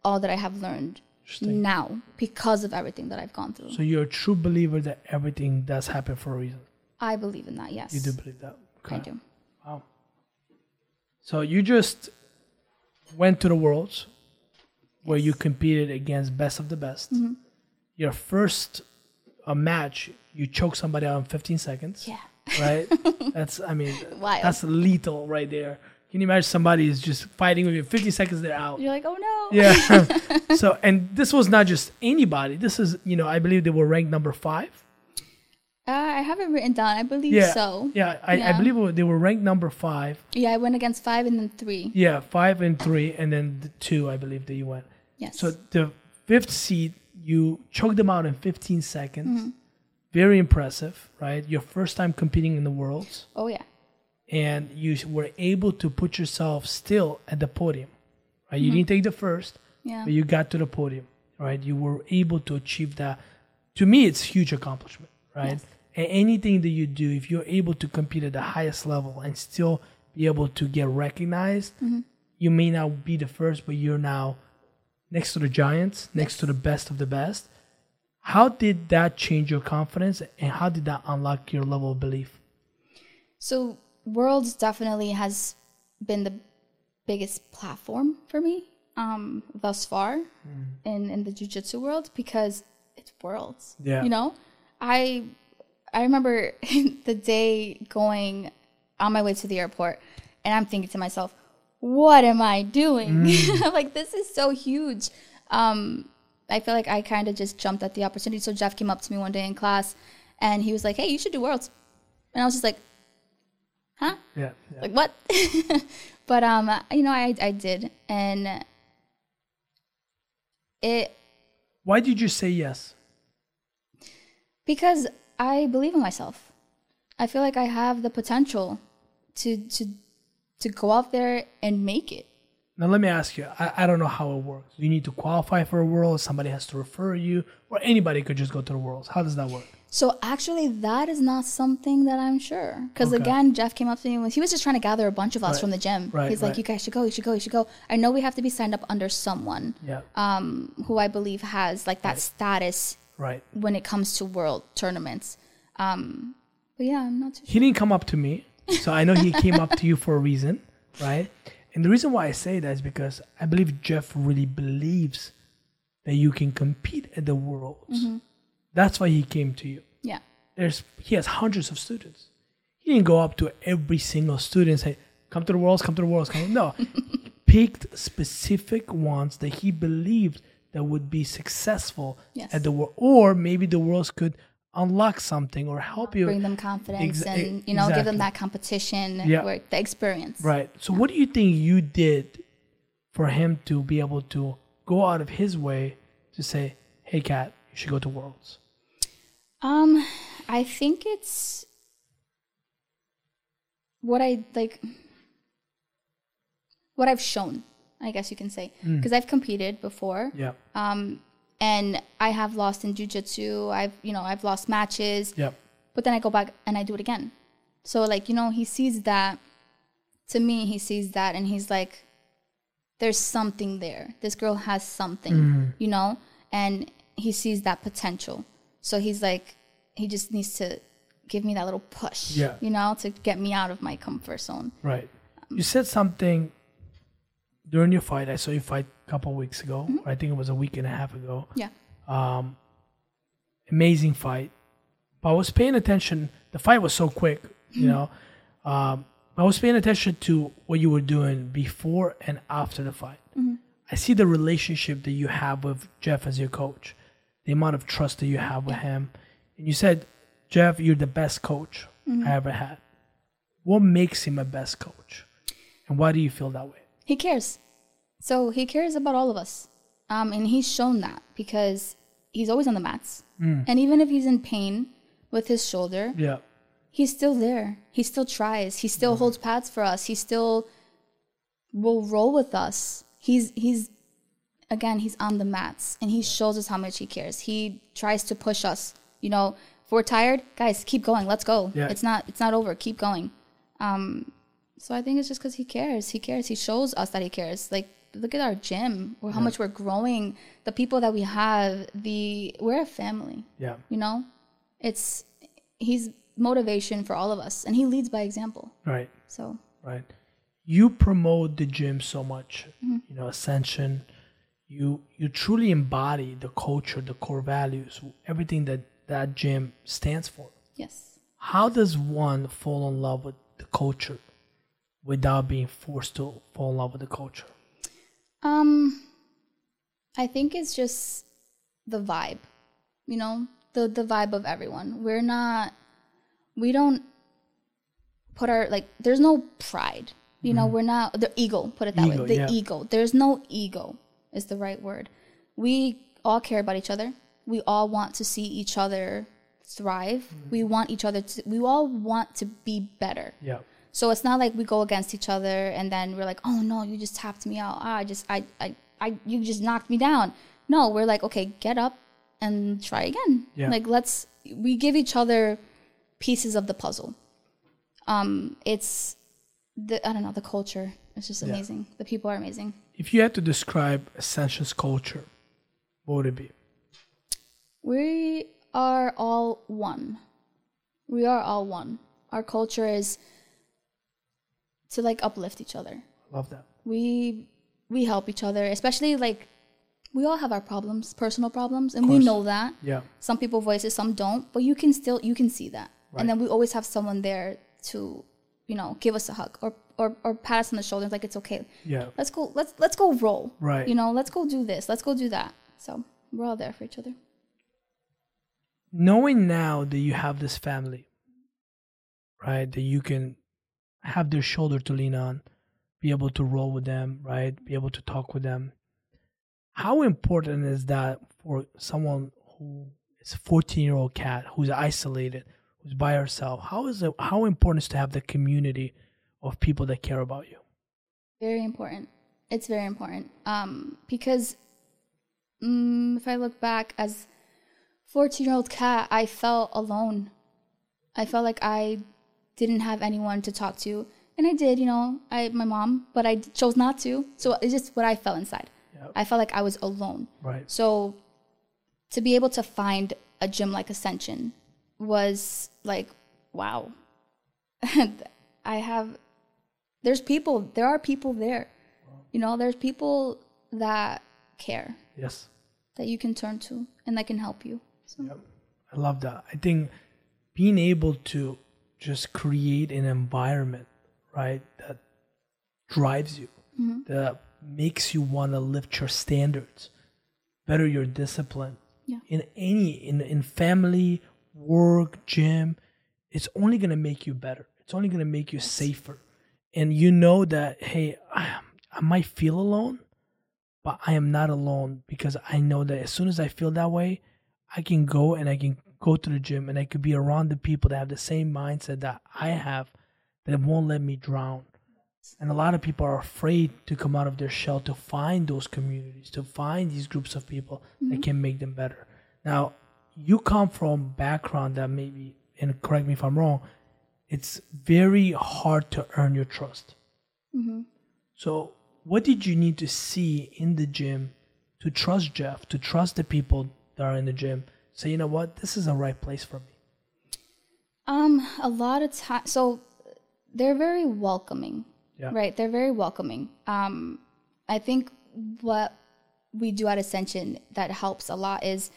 all that I have learned now because of everything that I've gone through. So you're a true believer that everything does happen for a reason. I believe in that, yes. You do believe that. Okay. I do. Wow. So you just went to the Worlds where you competed against best of the best. Mm-hmm. Your first a match, you choke somebody out in 15 seconds. Yeah. Right? that's, I mean, Wild. that's lethal right there. Can you imagine somebody is just fighting with you? 50 seconds, they're out. You're like, oh no. Yeah. so, and this was not just anybody. This is, you know, I believe they were ranked number five. Uh, I haven't written down. I believe Yeah. so. Yeah, I, I believe they were ranked number five. Yeah, I went against five and then three. Yeah, five and three, and then the two, I believe that you went. Yes. So the fifth seed, you choked them out in 15 seconds. Mm-hmm. Very impressive, right? Your first time competing in the worlds, oh yeah. and you were able to put yourself still at the podium. Right? Mm-hmm. You didn't take the first, Yeah. but you got to the podium. Right? You were able to achieve that. To me, it's huge accomplishment, right? Yes. And anything that you do, if you're able to compete at the highest level and still be able to get recognized, Mm-hmm. you may not be the first, but you're now next to the giants, next to the best of the best. How did that change your confidence, and how did that unlock your level of belief? So Worlds definitely has been the biggest platform for me um, thus far Mm. in in the jujitsu world because it's Worlds. Yeah. You know, I I remember the day going on my way to the airport, and I'm thinking to myself, "What am I doing? Mm. like this is so huge." Um, I feel like I kind of just jumped at the opportunity. So Jeff came up to me one day in class, and he was like, "Hey, you should do Worlds," and I was just like, "Huh? Yeah, yeah. Like what?" but um, you know, I I did, and it Why did you say yes? because I believe in myself. I feel like I have the potential to to to go out there and make it. Now let me ask you. I, I don't know how it works. You need to qualify for a world. Somebody has to refer you, or anybody could just go to the worlds. How does that work? So actually, that is not something that I'm sure. Because Okay. again, Jeff came up to me and he was just trying to gather a bunch of us Right. from the gym. Right, He's like, "You guys should go. You should go. You should go." I know we have to be signed up under someone Yeah, um, who I believe has like that status right. when it comes to world tournaments. Um, but yeah, I'm not too sure. He didn't come up to me, so I know he came up to you for a reason, right? And the reason why I say that is because I believe Jeff really believes that you can compete at the worlds. Mm-hmm. That's why he came to you. Yeah. There's he has hundreds of students. He didn't go up to every single student and say, "Come to the worlds, come to the worlds." Come. No, picked specific ones that he believed that would be successful Yes. at the world, or maybe the worlds could unlock something or help you Bring them confidence Exa- and you know give them that competition Yeah. or the experience. Right. So, what do you think you did for him to be able to go out of his way to say, "Hey, Kat, you should go to Worlds"? Um, I think it's what I like, what I've shown. I guess you can say Mm. because I've competed before. Yeah. Um, and I have lost in jujitsu. I've you know I've lost matches, Yep. but then I go back and I do it again. So like you know he sees that. To me, he sees that and he's like, "There's something there. This girl has something, Mm-hmm. you know." And he sees that potential. So he's like, he just needs to give me that little push, Yeah. you know, to get me out of my comfort zone. Right. You said something during your fight. I saw you fight a couple weeks ago. I think it was a week and a half ago. Yeah. Um, amazing fight. But I was paying attention. The fight was so quick, you know. Um, I was paying attention to what you were doing before and after the fight. I see the relationship that you have with Jeff as your coach, the amount of trust that you have with him. And you said, Jeff, you're the best coach I ever had. What makes him a best coach? And why do you feel that way? He cares. So he cares about all of us. Um, and he's shown that because he's always on the mats. And even if he's in pain with his shoulder, Yeah. he's still there. He still tries. He still holds pads for us. He still will roll with us. He's he's again, he's on the mats and he shows us how much he cares. He tries to push us. You know, if we're tired, guys, keep going. Let's go. Yeah. It's not it's not over. Keep going. Um so I think it's just because he cares. He cares. He shows us that he cares. Like look at our gym or how much we're growing. The people that we have. The we're a family Yeah. you know it's he's motivation for all of us and he leads by example Right. so right? You promote the gym so much, Mm-hmm. you know, Ascension. You you truly embody the culture, the core values, everything that that gym stands for. yes How does one fall in love with the culture without being forced to fall in love with the culture? um i think it's just the vibe you know the the vibe of everyone. We're not we don't put our like there's no pride you know we're not the ego put it that Ego, way the yeah. ego. There's no ego is the right word. We all care about each other. We all want to see each other thrive. We want each other to we all want to be better. Yeah. So it's not like we go against each other and then we're like, oh no, you just tapped me out. Ah, I just, I, I, I, you just knocked me down. No, we're like, okay, get up and try again. Yeah. Like let's, we give each other pieces of the puzzle. Um, it's the, I don't know, the culture. It's just amazing. The people are amazing. If you had to describe Ascension's culture, what would it be? We are all one. We are all one. Our culture is to like uplift each other. Love that. we we help each other especially like we all have our problems personal problems and we know that Yeah. some people voice it some don't but you can still you can see that Right. and then we always have someone there to you know give us a hug or or, or pat us on the shoulder like it's okay Yeah. let's go let's let's go roll Right. you know let's go do this let's go do that so we're all there for each other knowing now that you have this family, right, that you can have their shoulder to lean on, be able to roll with them, right, be able to talk with them. How important is that for someone who is a 14 year old Kat who's isolated, who's by herself? How is it, how important is to have the community of people that care about you? very important it's very important um because mm, if i look back as 14 year old Kat i felt alone i felt like i didn't have anyone to talk to and i did you know i my mom but i chose not to so it's just what i felt inside Yep. i felt like i was alone Right. so to be able to find a gym like Ascension was like, wow. I have there's people there are people there. You know, there's people that care Yes. that you can turn to and that can help you. So Yep. I love that. I think being able to just create an environment, right, that drives you, mm-hmm. that makes you want to lift your standards, better your discipline. Yeah. In any in in family, work, gym, it's only gonna make you better. It's only gonna make you safer. And you know that hey, I, I might feel alone, but I am not alone because I know that as soon as I feel that way, I can go and I can go to the gym and I could be around the people that have the same mindset that I have that won't let me drown. And a lot of people are afraid to come out of their shell to find those communities, to find these groups of people that mm-hmm. can make them better. Now, you come from background that maybe, and correct me if I'm wrong, it's very hard to earn your trust. Mm-hmm. So, what did you need to see in the gym to trust Jeff, to trust the people that are in the gym? Say, you know what, this is a right place for me. Um, a lot of time. So they're very welcoming, Yeah. right? They're very welcoming. Um, I think what we do at Ascension that helps a lot is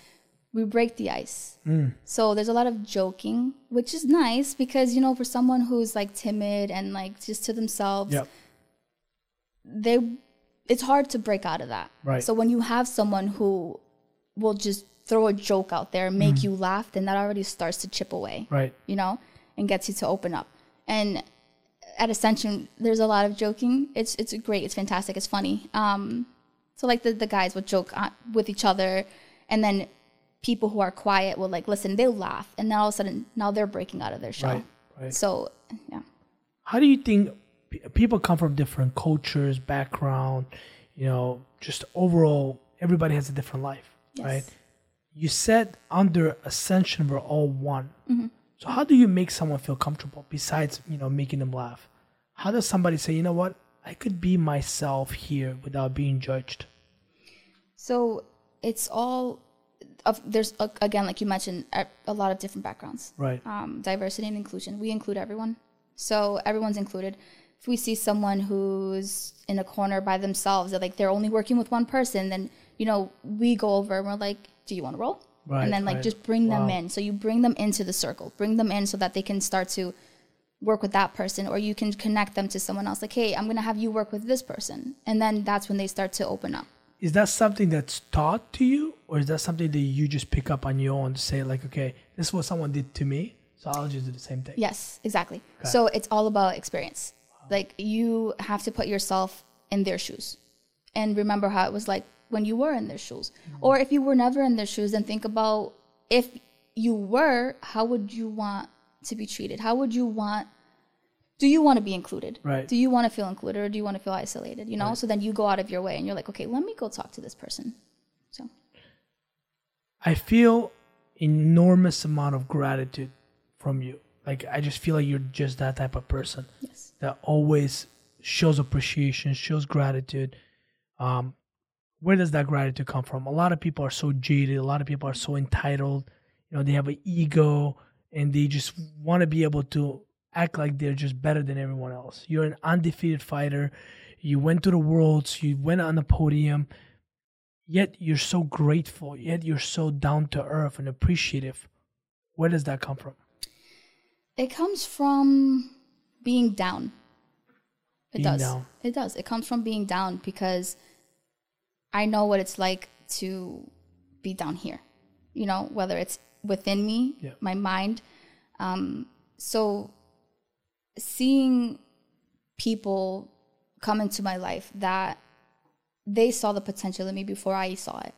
we break the ice. Mm. So there's a lot of joking, which is nice because you know for someone who's like timid and like just to themselves, Yep. they it's hard to break out of that. Right. So when you have someone who will just throw a joke out there and make you laugh, then that already starts to chip away, Right. you know, and gets you to open up. And at Ascension, there's a lot of joking. It's it's great. It's fantastic. It's funny. Um, so like the the guys would joke with each other, and then people who are quiet will like listen. They'll laugh, and then all of a sudden now they're breaking out of their shell. Right. Right. So yeah. How do you think people come from different cultures, background, you know, just overall, everybody has a different life, right? You said under Ascension, we're all one. Mm-hmm. So how do you make someone feel comfortable besides, you know, making them laugh? How does somebody say, you know what, I could be myself here without being judged? So it's all of there's uh, again like you mentioned a, a lot of different backgrounds. Right. Um, diversity and inclusion. We include everyone, so everyone's included. If we see someone who's in a corner by themselves, that like they're only working with one person, then you know we go over and we're like, "Do you want to roll?" Right, and then like right. just bring them Wow. in. So you bring them into the circle, bring them in so that they can start to work with that person, or you can connect them to someone else. Like, hey, I'm gonna have you work with this person, and then that's when they start to open up. Is that something that's taught to you, or is that something that you just pick up on your own to say, like, okay, this is what someone did to me, so I'll just do the same thing? Yes, exactly. okay. So it's all about experience. Like you have to put yourself in their shoes and remember how it was like when you were in their shoes. Or if you were never in their shoes, then think about if you were, how would you want to be treated? How would you want do you want to be included? Right. Do you want to feel included or do you want to feel isolated? You know? So then you go out of your way and you're like, okay, let me go talk to this person. So I feel enormous amount of gratitude from you. Like I just feel like you're just that type of person yes. that always shows appreciation, shows gratitude. Um, where does that gratitude come from? A lot of people are so jaded. A lot of people are so entitled. You know, they have an ego and they just want to be able to act like they're just better than everyone else. You're an undefeated fighter. You went to the worlds. You went on the podium. Yet you're so grateful. Yet you're so down to earth and appreciative. Where does that come from? It comes from being down. It Being does. down. It does. It comes from being down because I know what it's like to be down here. You know, whether it's within me, Yeah. my mind. Um, so seeing people come into my life that they saw the potential in me before I saw it.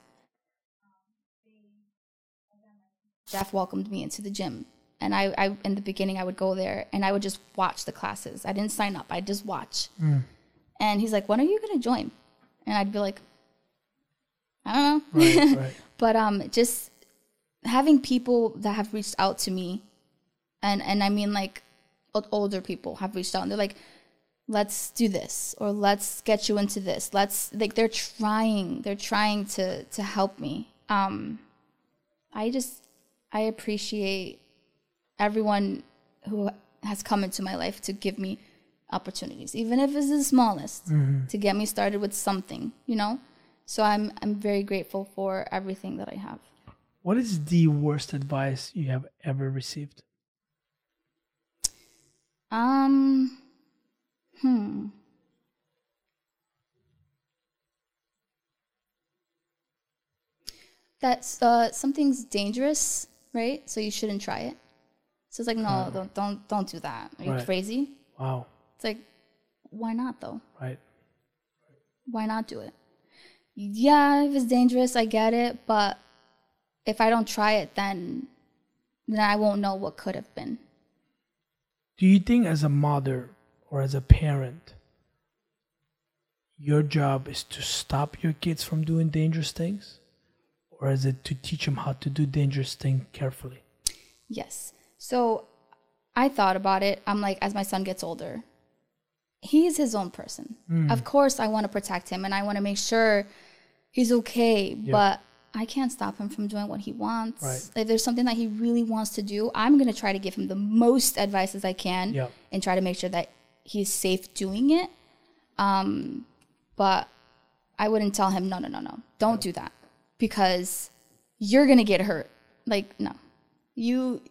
Jeff welcomed me into the gym. And I, I, in the beginning, I would go there and I would just watch the classes. I didn't sign up. I just watch. And he's like, "When are you gonna join?" And I'd be like, "I don't know." Right, right. but um, just having people that have reached out to me, and and I mean like older people have reached out and they're like, "Let's do this," or "Let's get you into this." Let's like they're trying. They're trying to to help me. Um, I just I appreciate everyone who has come into my life to give me opportunities, even if it's the smallest, to get me started with something, you know. So I'm I'm very grateful for everything that I have. What is the worst advice you have ever received? Um, hmm. That's uh something's dangerous, right? So you shouldn't try it. So it's like, no, don't don't don't do that. Are you Right. crazy? Wow. It's like, why not though? Right. why not do it? Yeah, if it's dangerous, I get it, but if I don't try it, then then I won't know what could have been. Do you think, as a mother or as a parent, your job is to stop your kids from doing dangerous things? Or is it to teach them how to do dangerous things carefully? Yes. So I thought about it. I'm like, as my son gets older, he is his own person. Hmm. Of course, I want to protect him and I want to make sure he's okay, but I can't stop him from doing what he wants. Right. If there's something that he really wants to do, I'm going to try to give him the most advice as I can Yeah. and try to make sure that he's safe doing it. Um, but I wouldn't tell him, no, no, no, no, don't do that because you're gonna get hurt. Like no, you.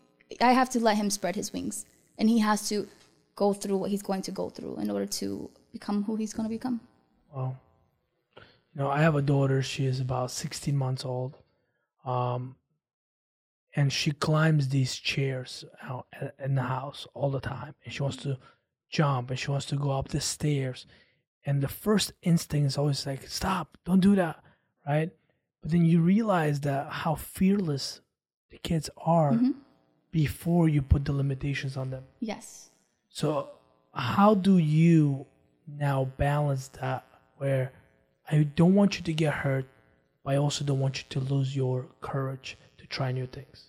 I have to let him spread his wings, and he has to go through what he's going to go through in order to become who he's going to become. Wow. You know, I have a daughter. She is about 16 months old. Um, and she climbs these chairs out in the house all the time. And she wants to jump and she wants to go up the stairs. And the first instinct is always like, stop, don't do that. Right. But then you realize that how fearless the kids are Mm-hmm. before you put the limitations on them. Yes. So, how do you now balance that where I don't want you to get hurt, but I also don't want you to lose your courage to try new things?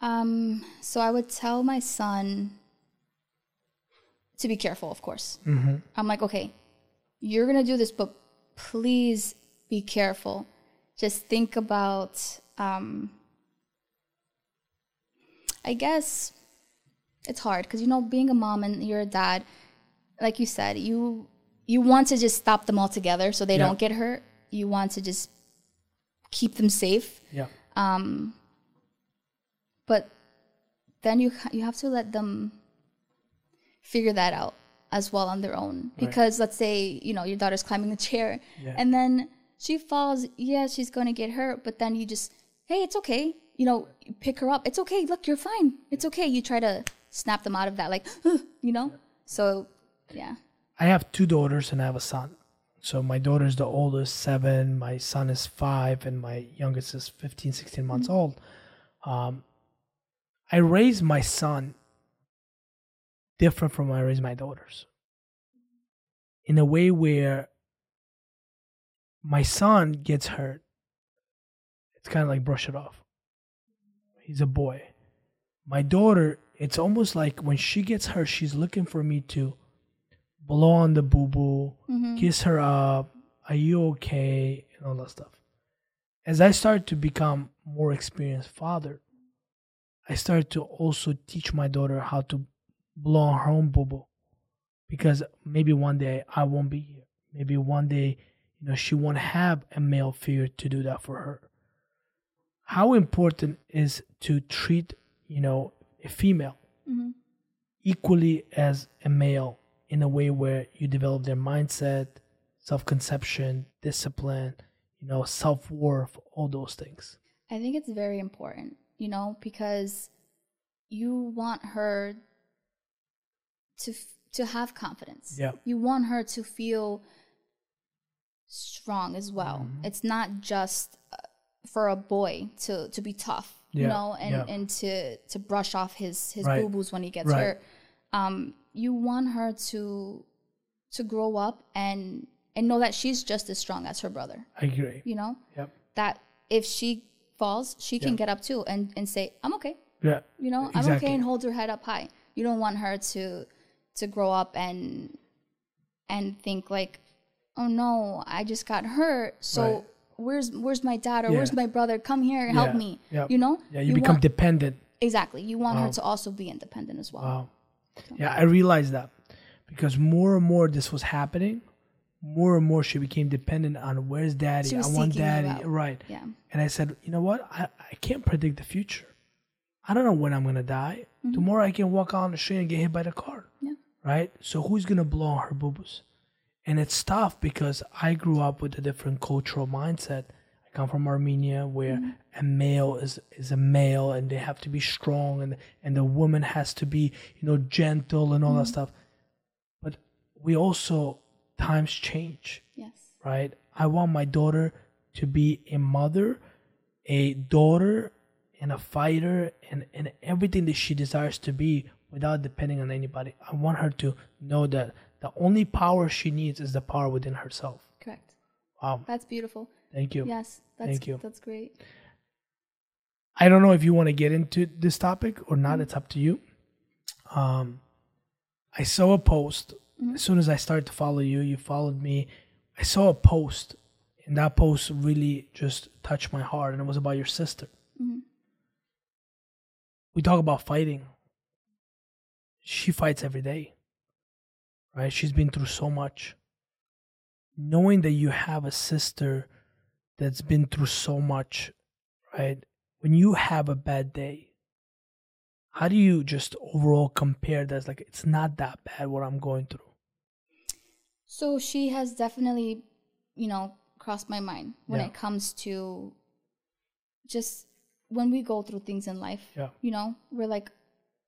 Um. So I would tell my son to be careful. Of course. Mm-hmm. I'm like, okay, you're gonna do this, but please be careful. Just think about. Um. I guess it's hard because you know being a mom and you're a dad like you said you you want to just stop them all together so they Yeah. don't get hurt. You want to just keep them safe. Yeah. um but then you you have to let them figure that out as well on their own. Right. because let's say you know your daughter's climbing the chair Yeah. and then she falls yeah she's going to get hurt but then you just hey it's okay. You know you pick her up. It's okay. Look you're fine. It's okay. You try to snap them out of that like you know? So yeah I have two daughters and I have a son. So my daughter is the oldest, seven. My son is five, and my youngest is 15, 16 months old. Um, I raised my son different from I raised my daughters. In a way where my son gets hurt, it's kind of like brush it off. He's a boy. My daughter, it's almost like when she gets hurt, she's looking for me to blow on the boo boo, kiss her up, are you okay, and all that stuff. As I started to become more experienced father, I started to also teach my daughter how to blow on her own boo boo. Because maybe one day I won't be here. Maybe one day, you know, she won't have a male figure to do that for her. How important is to treat, you know, a female Mhm. equally as a male in a way where you develop their mindset, self conception, discipline, you know, self worth, all those things. I think it's very important, you know, because you want her to f- to have confidence. Yeah. You want her to feel strong as well. Mm-hmm. It's not just uh, for a boy to to be tough, you know, and yeah. and to to brush off his his Right. boo boos when he gets Right. hurt. Um, you want her to to grow up and and know that she's just as strong as her brother. I agree. You know Yep. that if she falls, she can get up too and, and say, I'm okay. Yeah. You know, I'm okay and hold her head up high. You don't want her to to grow up and and think like, oh no, I just got hurt. So Right. where's where's my dad or where's my brother? Come here, help Yeah. me. Yep. You know? Yeah, you, become want, dependent. exactly. You want Wow. her to also be independent as well. Wow. Yeah, I realized that because more and more this was happening, more and more she became dependent on where's daddy? I want daddy. Right. Yeah. And I said, you know what? I, I can't predict the future. I don't know when I'm gonna die. Tomorrow I can walk out on the street and get hit by the car. Mm-hmm. Yeah. Right? So who's gonna blow on her boo-boos? And it's tough because I grew up with a different cultural mindset. I come from Armenia where Mm-hmm. A male is, is a male and they have to be strong and and the woman has to be, you know, gentle and all Mm-hmm. that stuff. But we also times change Yes. right? I want my daughter to be a mother, a daughter, and a fighter, and, and everything that she desires to be without depending on anybody. I want her to know that the only power she needs is the power within herself. Correct. Wow. That's beautiful. Thank you. Yes. That's Thank you. that's great. I don't know if you want to get into this topic or not. It's up to you. Um, I saw a post as soon as I started to follow you. You followed me. I saw a post, and that post really just touched my heart, and it was about your sister. Mhm. We talk about fighting. She fights every day, right? She's been through so much. Knowing that you have a sister that's been through so much right? When you have a bad day, how do you just overall compare that? Like, it's not that bad what I'm going through. So she has definitely, you know, crossed my mind when Yeah. it comes to just when we go through things in life. Yeah. You know, we're like,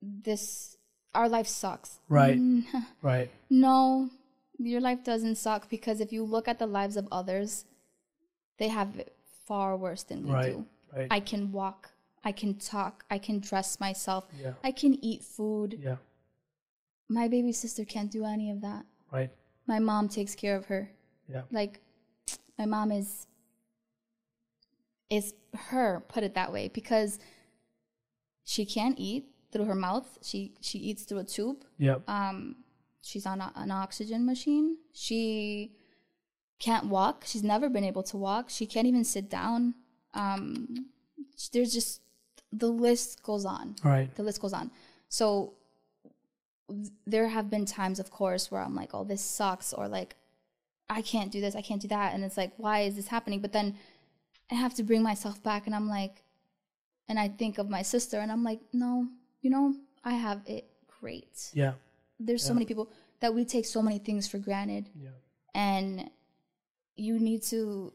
this, our life sucks. Right. Right. no, your life doesn't suck because if you look at the lives of others, they have it far worse than we Right. do. Right. I can walk, I can talk, I can dress myself, yeah. I can eat food. Yeah. My baby sister can't do any of that. Right. My mom takes care of her. Yeah. Like my mom is is her, put it that way, because she can't eat through her mouth. She she eats through a tube. Yep. Um she's on a, an oxygen machine. She can't walk. She's never been able to walk. She can't even sit down. Um there's just the list goes on Right. the list goes on. So there have been times, of course, where I'm like, oh, this sucks, or like, I can't do this, I can't do that. And it's like, why is this happening? But then I have to bring myself back and I'm like, and I think of my sister and I'm like, no, you know, I have it great. Yeah. There's so many people that we take so many things for granted Yeah. and you need to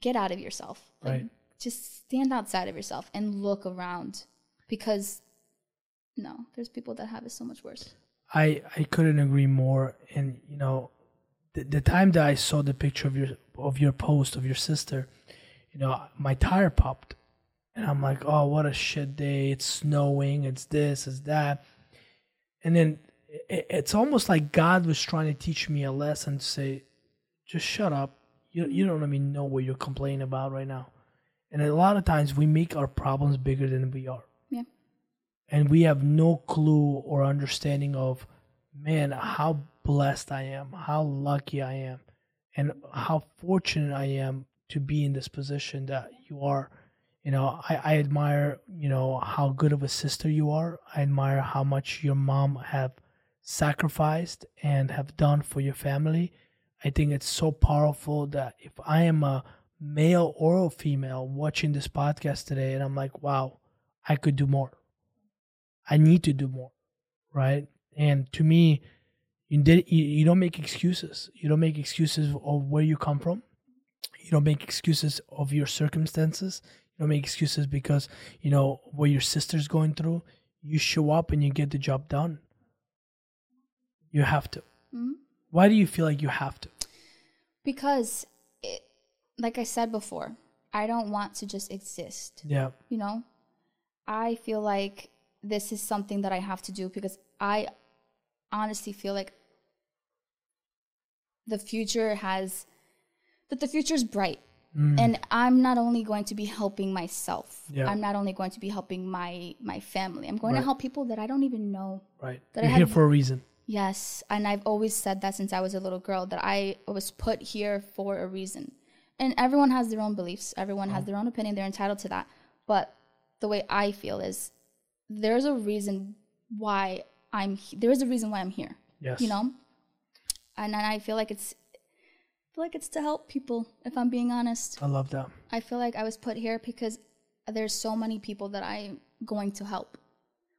get out of yourself. Like, Right. Just stand outside of yourself and look around because no, there's people that have it so much worse. I I couldn't agree more. And you know, the, the time that I saw the picture of your of your post of your sister, you know, my tire popped, and I'm like, oh, what a shit day! It's snowing. It's this. It's that. And then it, it's almost like God was trying to teach me a lesson to say, just shut up. You you don't even know what you're complaining about right now. And a lot of times we make our problems bigger than we are Yeah. and we have no clue or understanding of man how blessed i am how lucky i am and how fortunate i am to be in this position that you are you know i, I admire you know how good of a sister you are i admire how much your mom have sacrificed and have done for your family i think it's so powerful that if i am a male or a female watching this podcast today and i'm like wow i could do more I need to do more, right? And to me, you did you, don't make excuses. You don't make excuses of where you come from. You don't make excuses of your circumstances. You don't make excuses because you know what your sister's going through. You show up and you get the job done. You have to. Mhm. Why do you feel like you have to? Because, it, like I said before, I don't want to just exist. Yeah. You know, I feel like this is something that I have to do because I honestly feel like the future has that the future is bright Mm. and i'm not only going to be helping myself Yeah. i'm not only going to be helping my my family i'm going Right. to help people that i don't even know right. that I You're here had- for a reason. Yes and i've always said that since i was a little girl that i was put here for a reason. And everyone has their own beliefs. Everyone has mm. their own opinion. They're entitled to that. But the way i feel is there's a reason why i'm he- there is a reason why i'm here Yes. you know? And, and i feel like it's I feel like it's to help people if i'm being honest. I love that. i feel like i was put here because there's so many people that i'm going to help.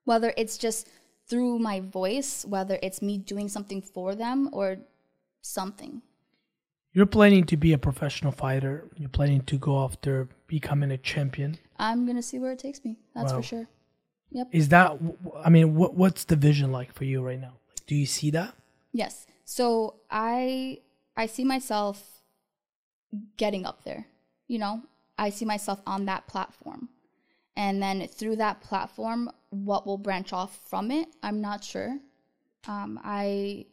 Whether it's just through my voice whether it's me doing something for them or something You're planning to be a professional fighter. You're planning to go after becoming a champion. i'm gonna see where it takes me that's Wow. for sure yep Is that? I mean, what what's the vision like for you right now? Like, do you see that? Yes. So I I see myself getting up there. You know, I see myself on that platform. And then through that platform, what will branch off from it, I'm not sure. Um, I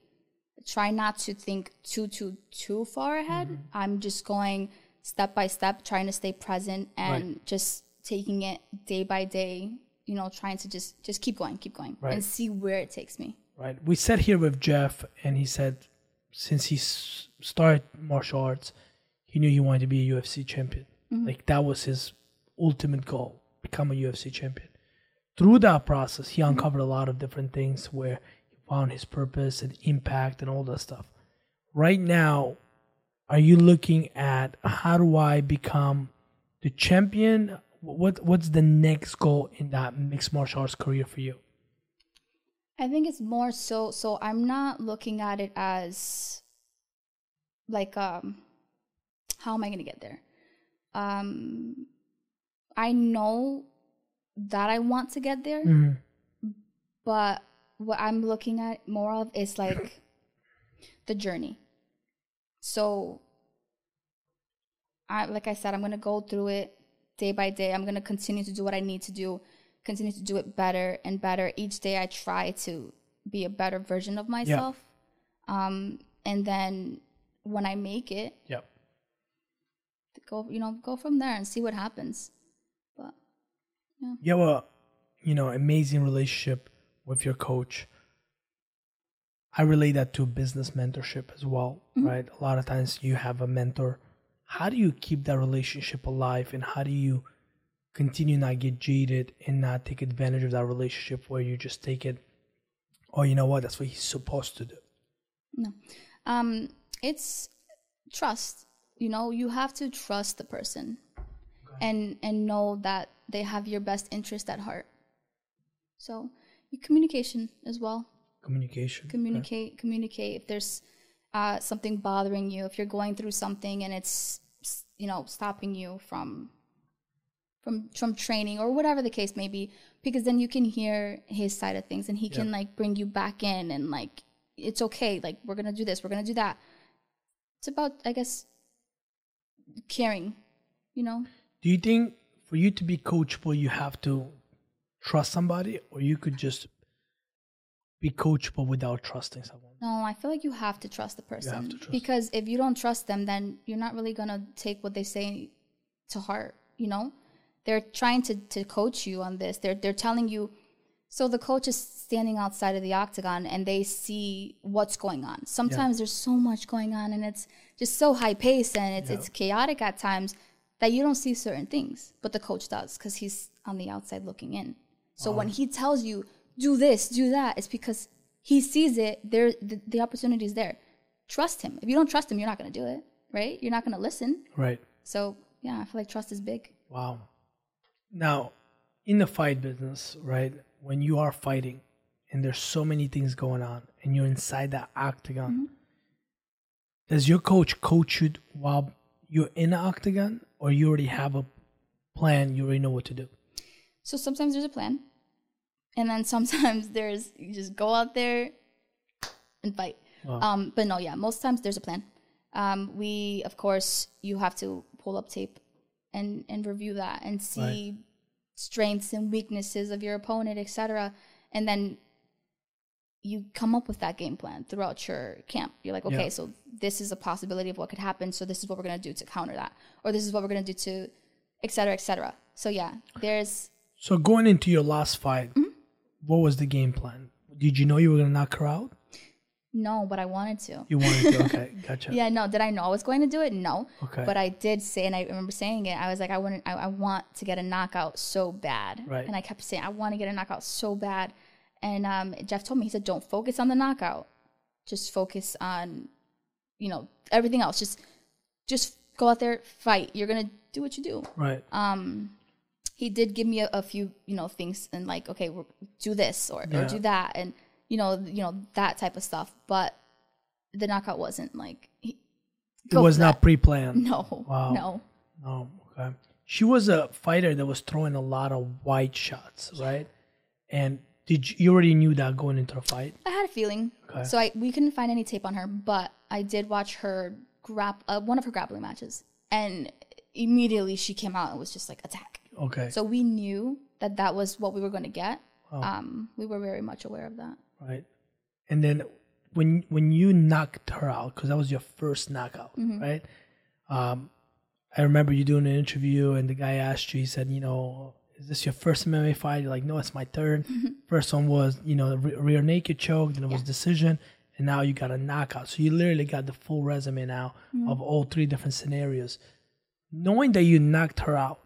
try not to think too too too far ahead. I'm just going step by step, trying to stay present and just taking it day by day. You know, trying to just just keep going, keep going, Right. and see where it takes me. Right. We sat here with Jeff, and he said, since he s- started martial arts, he knew he wanted to be a UFC champion. Like that was his ultimate goal: become a UFC champion. Through that process, he uncovered a lot of different things where he found his purpose and impact and all that stuff. Right now, are you looking at how do I become the champion. What what's the next goal in that mixed martial arts career for you? I think it's more so so I'm not looking at it as like um how am I going to get there? Um I know that I want to get there, Mhm. but what I'm looking at more of is like the journey. So I like I said I'm going to go through it day by day. I'm going to continue to do what I need to do, continue to do it better and better. Each day I try to be a better version of myself. Um and then when I make it, Yep. go you know, go from there and see what happens. But You have a you know amazing relationship with your coach. I relate that to business mentorship as well, right? A lot of times you have a mentor. How do you keep that relationship alive and how do you continue not get jaded and not take advantage of that relationship where you just take it, oh, you know what, that's what he's supposed to do. No. Um it's trust you know you have to trust the person and and know that they have your best interest at heart. So your communication as well. Communication. okay? communicate communicate. If there's uh, something bothering you if you're going through something and it's you know stopping you from from from training or whatever the case may be because then you can hear his side of things and he can like bring you back in and like it's okay like we're gonna do this we're gonna do that. It's about i guess caring you know? Do you think for you to be coachable, you have to trust somebody, or you could just be coachable without trusting someone? No, I feel like you have to trust the person to trust. because if you don't trust them, then you're not really gonna take what they say to heart. You know, they're trying to to coach you on this. They're they're telling you. So the coach is standing outside of the octagon and they see what's going on. Sometimes there's so much going on and it's just so high paced and it's it's chaotic at times that you don't see certain things, but the coach does because he's on the outside looking in. So when oh. he tells you do this, do that, it's because he sees it. There, the, the opportunity is there. Trust him. If you don't trust him, you're not going to do it, right? You're not going to listen. Right. So yeah, I feel like trust is big. Wow. Now, in the fight business, right, when you are fighting and there's so many things going on and you're inside that octagon, mm-hmm. does your coach coach you while you're in the octagon or you already have a plan, you already know what to do? So sometimes there's a plan, and then sometimes there's you just go out there and fight. Wow. Um, but no, yeah, most times there's a plan. Um, we, of course, you have to pull up tape and and review that and see strengths and weaknesses of your opponent, etc. And then you come up with that game plan throughout your camp. You're like, okay, Yeah. so this is a possibility of what could happen. So this is what we're gonna do to counter that, or this is what we're gonna do to, et cetera, et cetera. So yeah, there's So going into your last fight, mm-hmm. what was the game plan? Did you know you were gonna knock her out? no, but I wanted to. You wanted to. Okay, gotcha. Yeah, no. Did I know I was going to do it? No. Okay. But I did say, and I remember saying it. I was like, I want, I, I want to get a knockout so bad. Right. And I kept saying, I want to get a knockout so bad. And um, Jeff told me, he said, don't focus on the knockout. Just focus on, you know, everything else. Just, just go out there, fight. You're gonna do what you do. Right. Um, he did give me a, a few, you know, things and like, okay, do this or, Yeah. or do that, and you know, you know that type of stuff. But the knockout wasn't like he, it was not that. pre-planned. No, Wow. no. Oh, okay. She was a fighter that was throwing a lot of wide shots, right? And did you, you already knew that going into the fight? I had a feeling. Okay. So I we couldn't find any tape on her, but I did watch her grap uh, one of her grappling matches, and immediately she came out and was just like attack. Okay. So we knew that that was what we were going to get. Um, we were very much aware of that. right. And then when when you knocked her out, because that was your first knockout, right? Um, I remember you doing an interview, and the guy asked you. He said, "You know, is this your first MMA fight?" You're like, "No, it's my 3rd mm-hmm. First one was, you know, re- rear naked choke, then it was decision, and now you got a knockout. So you literally got the full resume now mm-hmm. of all three different scenarios. Knowing that you knocked her out,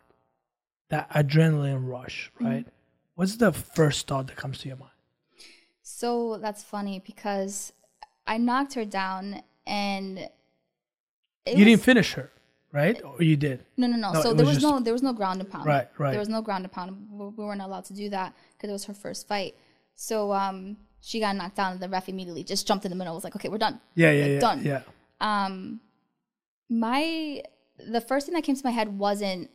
that adrenaline rush, mm-hmm. right? What's the first thought that comes to your mind? So that's funny because I knocked her down and you was- didn't finish her. Right? Or you did? No, no, no. No, so there was was no there was no ground and pound. Right, right. There was no ground and pound. We we weren't allowed to do that because it was her first fight. So um, she got knocked down, and the ref immediately just jumped in the middle. Was like, okay, we're done. Yeah, yeah, Like, yeah. done. Yeah. Um, my the first thing that came to my head wasn't,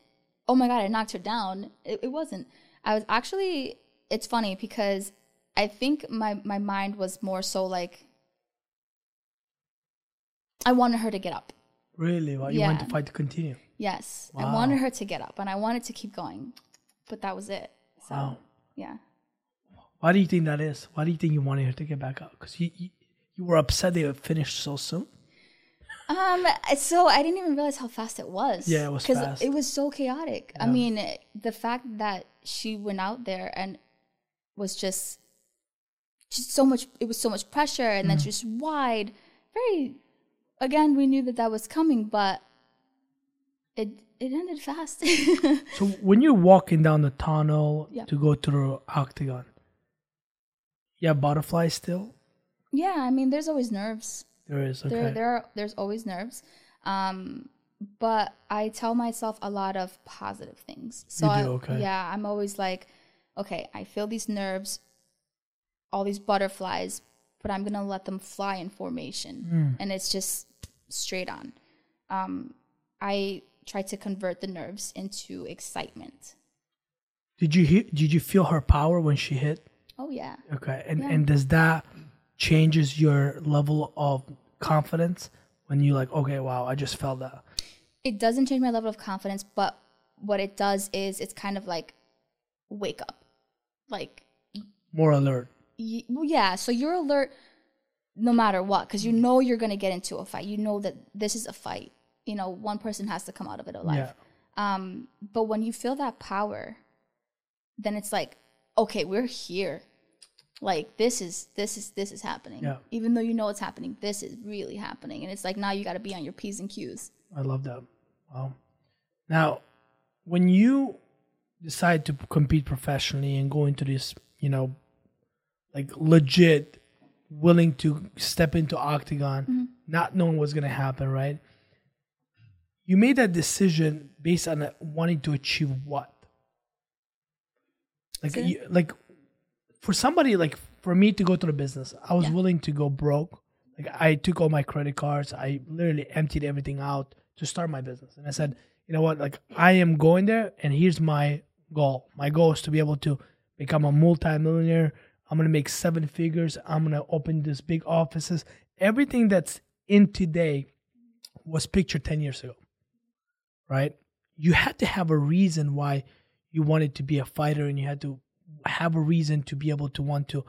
oh my god, I knocked her down. It, it wasn't. I was actually. It's funny because I think my my mind was more so like. I wanted her to get up. Really? Well, you want Yeah. the fight to continue. Yes, Wow. I wanted her to get up, and I wanted to keep going, but that was it. So Wow. yeah, Why do you think that is? Why do you think you wanted her to get back up? Because you, you you were upset they finished so soon. um, so I didn't even realize how fast it was. Yeah, it was because it was so chaotic. I mean, the fact that she went out there and was just just so much. It was so much pressure, and then Mm. just wide. Very. Again, we knew that that was coming, but it it ended fast. So when you're walking down the tunnel Yeah. to go to the octagon, you have butterflies still. yeah, I mean, there's always nerves. There is okay. there there are there's always nerves um but i tell myself a lot of positive things so You I, do, okay. yeah i'm always like okay i feel these nerves all these butterflies but i'm gonna let them fly in formation Mm. and it's just straight on um i try to convert the nerves into excitement Did you hear, did you feel her power when she hit? oh yeah Okay, and Yeah. and does that changes your level of confidence when you like okay wow I just felt that it doesn't change my level of confidence but what it does is it's kind of like wake up like more alert. y- well, yeah so you're alert no matter what because you know you're going to get into a fight you know that this is a fight you know one person has to come out of it alive Yeah. um but when you feel that power then it's like okay we're here like this is this is this is happening Yeah. even though you know it's happening this is really happening and it's like now you got to be on your p's and q's I love that. Wow. Now, when you decide to compete professionally and go into this, you know, like legit, willing to step into octagon, mm-hmm. not knowing what's gonna happen, right? You made that decision based on wanting to achieve what? Like, you, like for somebody like for me to go to the business, I was Yeah. willing to go broke. Like I took all my credit cards, I literally emptied everything out to start my business. And I said, you know what, like I am going there and here's my goal. My goal is to be able to become a multimillionaire. I'm gonna make seven figures. I'm gonna open this big offices. Everything that's in today was pictured 10 years ago. Right? You had to have a reason why you wanted to be a fighter and you had to have a reason to be able to want to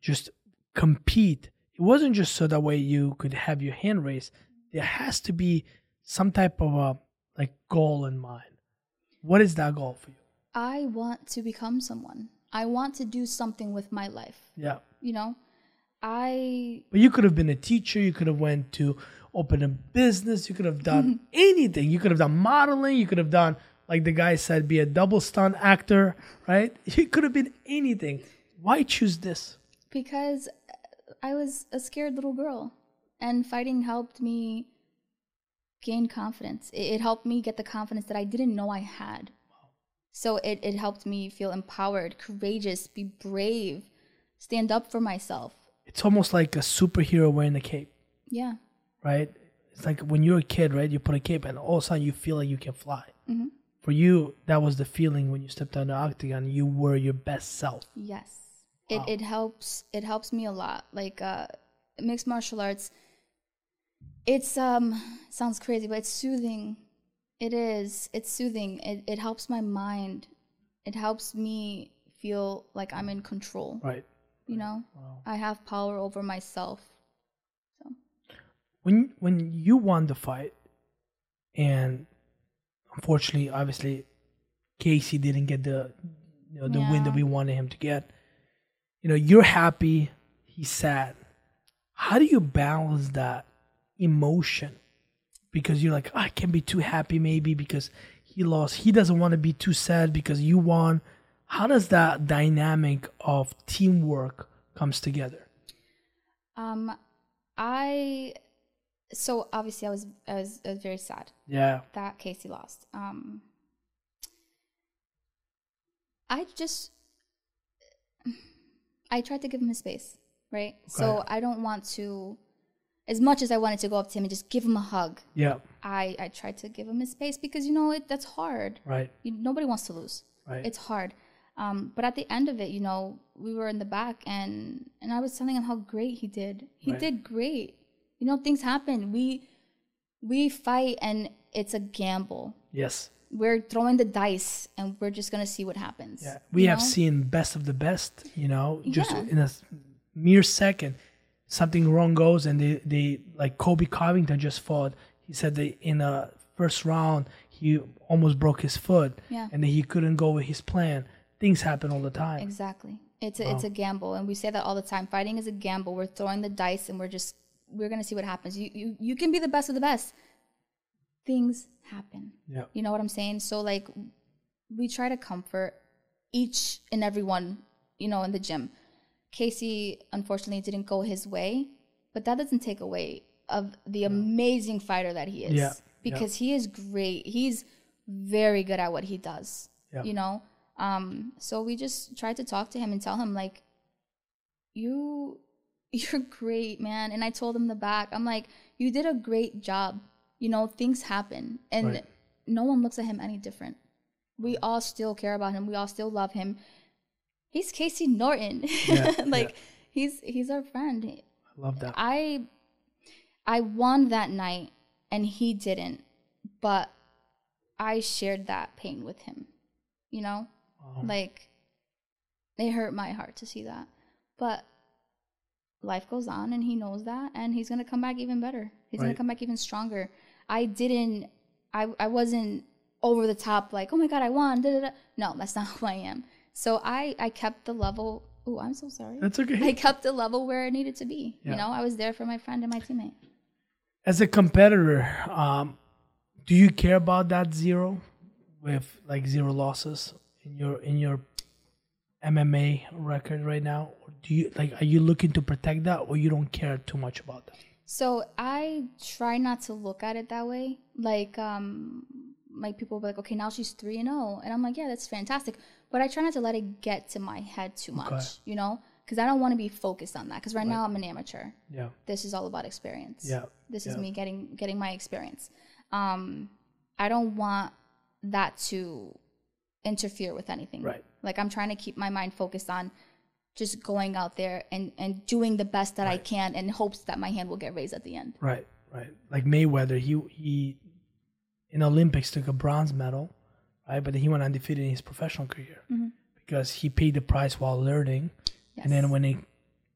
just compete. It wasn't just so that way you could have your hand raised. There has to be some type of a like goal in mind. What is that goal for you? i want to become someone i want to do something with my life Yeah. you know i But you could have been a teacher. You could have went to open a business. You could have done anything. You could have done modeling. You could have done, like the guy said, be a double stunt actor, right? You could have been anything. Why choose this? because I was a scared little girl, and fighting helped me gain confidence. It, it helped me get the confidence that I didn't know I had. So it, it helped me feel empowered, courageous, be brave, stand up for myself. It's almost like a superhero wearing a cape, Yeah. right? It's like when you're a kid, right? You put a cape and all of a sudden you feel like you can fly. Mhm. For you, that was the feeling when you stepped on the octagon. You were your best self. Yes. It it helps it helps me a lot. Like uh mixed martial arts it's um sounds crazy, but it's soothing. It is. It's soothing. It it helps my mind. It helps me feel like I'm in control, Right. you know? Wow. I have power over myself. So. When when you won the fight, and unfortunately, obviously, Casey didn't get the you know the win that we wanted him to get. You know, you're happy, he's sad. How do you balance that emotion? Because you're like, "Oh, I can't be too happy, maybe because he lost. He doesn't want to be too sad because you won. How does that dynamic of teamwork comes together? Um I so obviously I was I was, I was very sad Yeah. that Casey lost. Um, I just I tried to give him his space, right? So I don't want to, as much as I wanted to go up to him and just give him a hug. Yeah. I I tried to give him his space because you know it that's hard. Right. You, nobody wants to lose. Right. It's hard. Um, but at the end of it, you know, we were in the back and and I was telling him how great he did. He Right. did great. You know, things happen. We we fight and it's a gamble. yes. We're throwing the dice and we're just gonna see what happens. Yeah. We have know? seen best of the best, you know, just Yeah. in a mere second, something wrong goes and they, they like Colby Covington just fought. He said that in the first round, he almost broke his foot Yeah. and then he couldn't go with his plan. Things happen all the time. Exactly. It's a, it's a gamble, and we say that all the time. Fighting is a gamble. We're throwing the dice, and we're just we're gonna see what happens. You you you can be the best of the best. Things happen. Yeah. You know what I'm saying? So like, we try to comfort each and every one. You know, in the gym. Casey unfortunately didn't go his way, but that doesn't take away of the amazing fighter that he is. Yeah. Because he is great. He's very good at what he does. Yeah. You know? Um, so we just tried to talk to him and tell him like you you're great, man. And I told him the back, I'm like, you did a great job. You know, things happen and Right. no one looks at him any different. We all still care about him. We all still love him. He's Casey Norton. Yeah, like yeah. he's he's our friend. I love that. I I won that night and he didn't, but I shared that pain with him. You know? Like it hurt my heart to see that. But life goes on and he knows that and he's going to come back even better. He's going to come back even stronger. I didn't I I wasn't over the top like, "Oh my god, I won." Da, da, da. No, that's not who I am. So I I kept the level Oh, I'm so sorry. That's okay. I kept the level where it needed to be. Yeah. You know, I was there for my friend and my teammate. As a competitor, um, do you care about that zero with like zero losses in your in your MMA record right now? Or do you like are you looking to protect that or you don't care too much about that? So I try not to look at it that way. Like, um, like people will be like, okay, now she's three and zero, and I'm like, yeah, that's fantastic. But I try not to let it get to my head too much, Okay. you know, because I don't want to be focused on that. Because right, now I'm an amateur. Yeah. This is all about experience. Yeah. This is me getting getting my experience. Um, I don't want that to interfere with anything. Right. Like I'm trying to keep my mind focused on just going out there and and doing the best that I can in hopes that my hand will get raised at the end. Right, right. Like Mayweather, he he in Olympics took a bronze medal, right? But he went undefeated in his professional career because he paid the price while learning, and then when it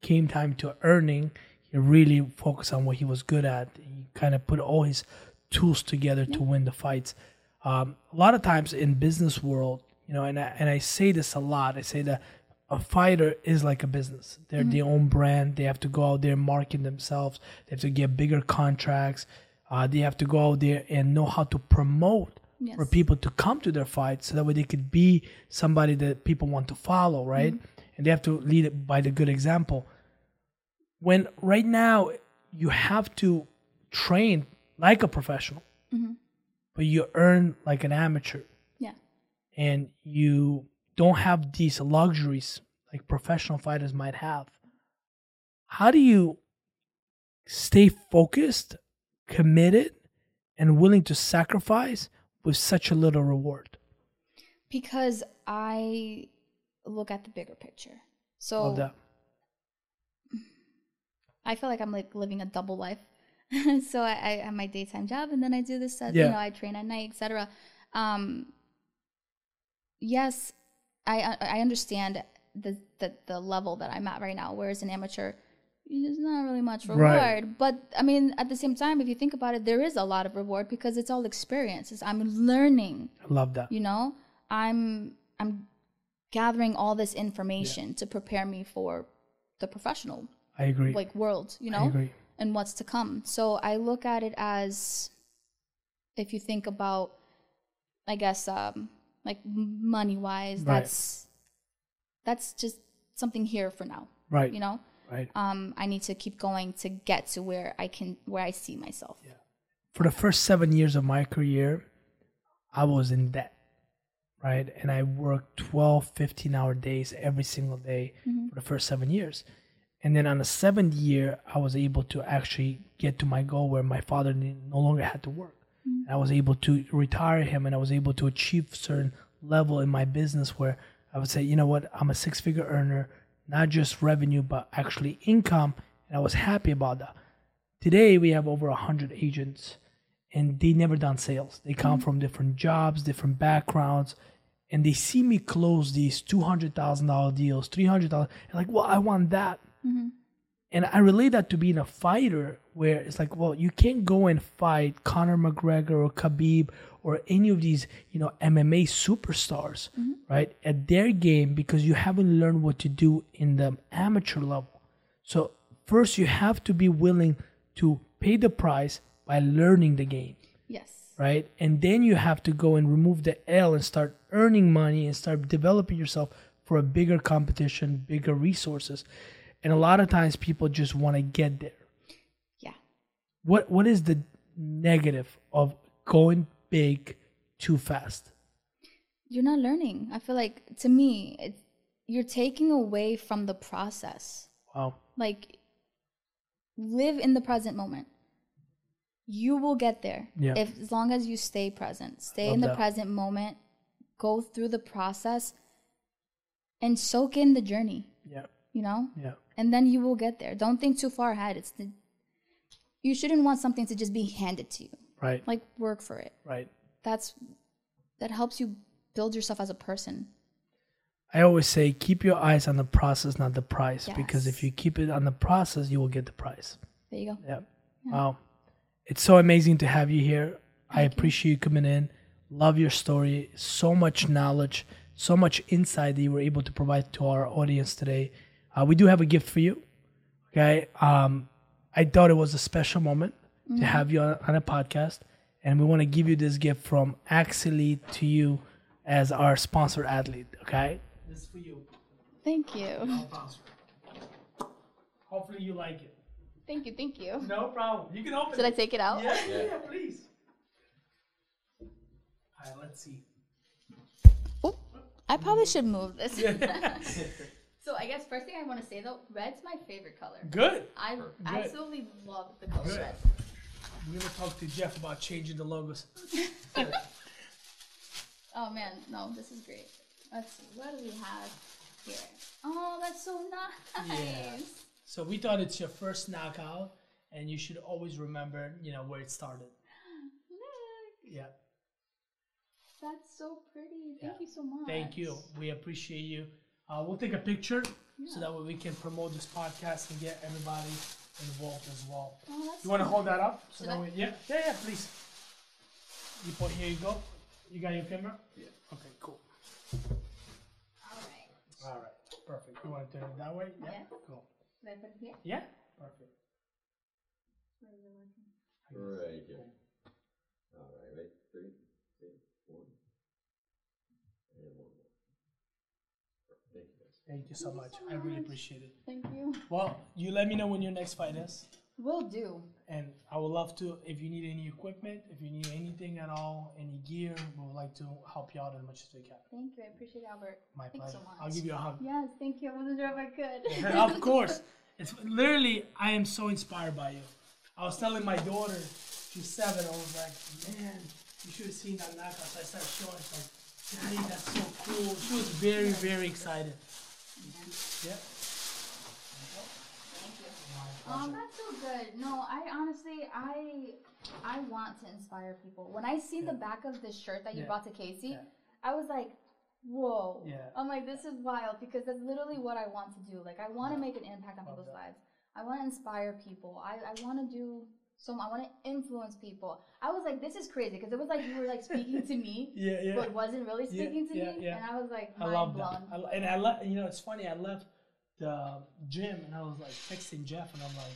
came time to earning, he really focused on what he was good at. He kind of put all his tools together to win the fights. Um, a lot of times in business world, you know, and I, and I say this a lot. I say that a fighter is like a business. They're their own brand. They have to go out there and market themselves. They have to get bigger contracts. Uh, they have to go out there and know how to promote Yes. for people to come to their fights, so that way they could be somebody that people want to follow, right? Mm-hmm. And they have to lead it by the good example. When right now you have to train like a professional, mm-hmm. but you earn like an amateur Yeah. and you don't have these luxuries like professional fighters might have, how do you stay focused, committed, and willing to sacrifice with such a little reward? Because I look at the bigger picture. So I feel like I'm like living a double life. so I, I have my daytime job and then I do this, Yeah. you know, I train at night, etc. Um, yes, I I I understand the, the the level that I'm at right now. Whereas an amateur, there's not really much reward. Right. But I mean, at the same time, if you think about it, there is a lot of reward because it's all experiences. I'm learning I love that. you know i'm i'm gathering all this information to prepare me for the professional I agree. like world you I know agree. and what's to come so i look at it as if you think about i guess um like money wise Right. that's that's just something here for now Right. you know Right. um, I need to keep going to get to where I can where I see myself. Yeah. For the first seven years of my career, I was in debt. Right. And I worked 12, 15 hour days every single day for the first seven years. And then on the seventh year, I was able to actually get to my goal where my father no longer had to work. And I was able to retire him and I was able to achieve certain level in my business where I would say, you know what, I'm a six figure earner, not just revenue, but actually income. And I was happy about that. Today we have over 100 agents and they never done sales. They come from different jobs, different backgrounds, and they see me close these $200,000 deals, $300,000, and like, well, I want that. Mm-hmm. And I relate that to being a fighter, where it's like, well, you can't go and fight Conor McGregor or Khabib or any of these, you know, MMA superstars, mm-hmm. right, at their game because you haven't learned what to do in the amateur level. So first, you have to be willing to pay the price by learning the game Yes. right? And then you have to go and remove the L and start earning money and start developing yourself for a bigger competition, bigger resources. And a lot of times people just want to get there. Yeah. What what is the negative of going big too fast? You're not learning. I feel like to me, it's, you're taking away from the process. Wow. Like live in the present moment. You will get there. Yeah. If as long as you stay present. Stay Love in the that. present moment. Go through the process and soak in the journey, Yeah. you know? Yeah. And then you will get there. Don't think too far ahead. It's the you shouldn't want something to just be handed to you. Right. Like work for it. Right. That's that helps you build yourself as a person. I always say keep your eyes on the process, not the price. Because if you keep it on the process, you will get the price. There you go. Yeah. Wow. It's so amazing to have you here. I appreciate you coming in. Love your story. So much knowledge, so much insight that you were able to provide to our audience today. Uh, we do have a gift for you. Okay. Um, I thought it was a special moment to have you on, on a podcast. And we want to give you this gift from Axelite to you as our sponsor athlete. Okay. This is for you. Thank you. Hopefully you like it. Thank you. Thank you. No problem. You can open it. Should I take it out? Yeah, yeah, yeah, please. All right, let's see. Oop, I probably should move this. so I guess first thing I want to say though, red's my favorite color. Good. I absolutely love the color Good. red. We're gonna talk to Jeff about changing the logos. Oh man, no, this is great. Let's see, what do we have here? Oh, that's so nice. Yeah. So we thought it's your first knockout, and you should always remember, you know, where it started. Look, Yeah. that's so pretty. Thank Yeah. you so much. Thank you. We appreciate you. Uh, we'll take a picture so that way we can promote this podcast and get everybody involved as well. Oh, You want to hold that up? So Should that I? way, yeah, yeah, yeah, please. You put here you go. You got your camera? Yeah. Okay, cool. all right. All right, perfect. You want to turn it that way? Yeah. Yeah. Cool. Should I put it here? Yeah. Perfect. Right here. All right, wait, three, two, one. And one more. Thank you guys. Thank you so much. I really appreciate it. Thank you. Well, you let me know when your next fight is, Will do. and I would love to. If you need any equipment, if you need anything at all, any gear, we would like to help you out as much as we can. Thank you. I appreciate it, Albert. My Thanks pleasure. so much. I'll give you a hug. Yes, thank you. I wasn't sure if I could. of course. It's literally I am so inspired by you. I was telling my daughter, she's seven, I was like, man, you should have seen that knockout. So I started showing her, like, Daddy, that's so cool. She was very, very excited. Yeah. Um, that's so good. No, I honestly, I, I want to inspire people. When I seen the back of this shirt that you Yeah. brought to Casey, Yeah. I was like, whoa. Yeah. I'm like, this is wild because that's literally what I want to do. Like, I want to make an impact on Love people's that. lives. I want to inspire people. I, I want to do some. I want to influence people. I was like, this is crazy because it was like you were like speaking to me, Yeah, yeah. but wasn't really Yeah, speaking to yeah, me, yeah. and I was like, I mind love blown. that. I, and I love, you know, it's funny. I left the gym and I was like texting Jeff, and I'm like,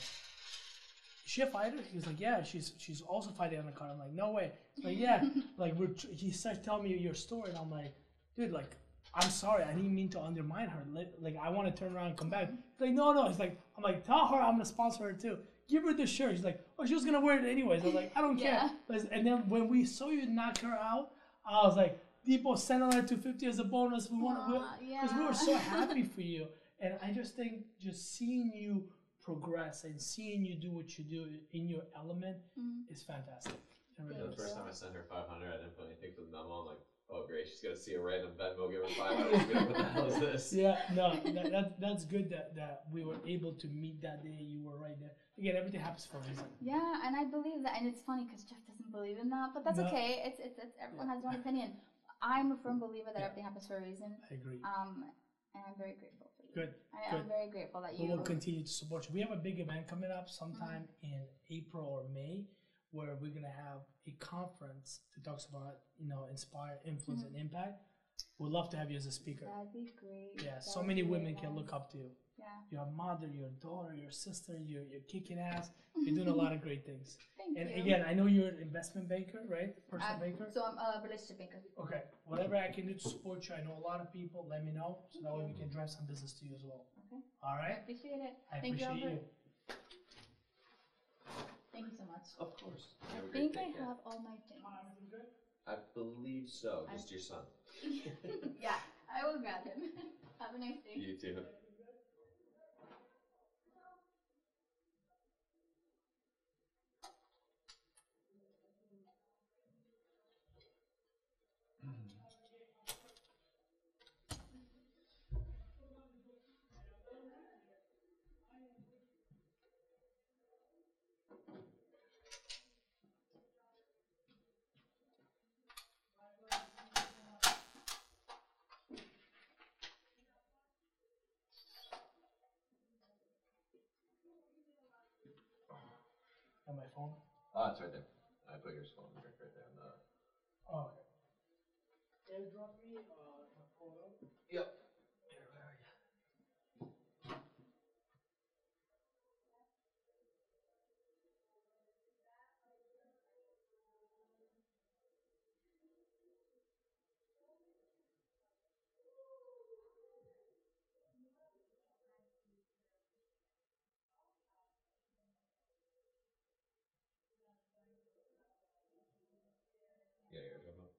"Is she a fighter?" He was like, "Yeah, she's she's also fighting on the card." I'm like, "No way!" Like, yeah, like we're tr- he started telling me your story, and I'm like, "Dude, like I'm sorry, I didn't mean to undermine her. Like, I want to turn around and come back. He's like, no, no. He's like, I'm like, tell her I'm gonna sponsor her too. Give her the shirt. He's like, oh, she was gonna wear it anyways. I was like, I don't Yeah. care. And then when we saw you knock her out, I was like, people send her 250 as a bonus. We want because we were so happy for you. And I just think just seeing you progress and seeing you do what you do in your element Mm-hmm. is fantastic. It really The first time I sent her 500, I didn't put anything for the memo. I'm like, oh great, she's gonna see a random Venmo give her 500. She's what the hell is this? Yeah, no, that, that, that's good that, that we were able to meet that day. You were right there. Again, everything happens for a reason. Yeah, and I believe that, and it's funny because Jeff doesn't believe in that, but that's No. okay. It's, it's it's everyone has their own opinion. I'm a firm believer that Yeah. everything happens for a reason. I agree. Um, and I'm very grateful for you. Good, I. I'm very grateful that you. We will continue to support you. We have a big event coming up sometime mm-hmm. in April or May where we're going to have a conference that talks about, you know, inspire, influence, mm-hmm. and impact. We'd love to have you as a speaker. That'd be great. Yeah, That so many women can look up to you. Yeah. Your mother, your daughter, your sister, you're, you're kicking ass. You're doing a lot of great things. Thank And you. again, I know you're an investment banker, right? Personal I'm- banker. So I'm a relationship banker. Okay, whatever I can do to support you, I know a lot of people. Let me know so that way we can drive some business to you as well. Okay. All I appreciate it. I Thank appreciate you, you. Thank you so much. Of course. Have a I great think I day. Kat. have all my things. I believe so. Just your son. yeah, I will grab him. have a nice day. You too. On my phone. Oh, it's right there. I put your phone right, right there on the. Oh, okay. Airdrop me uh, a photo. Yep. Here, where are you? Yeah, you're talking about.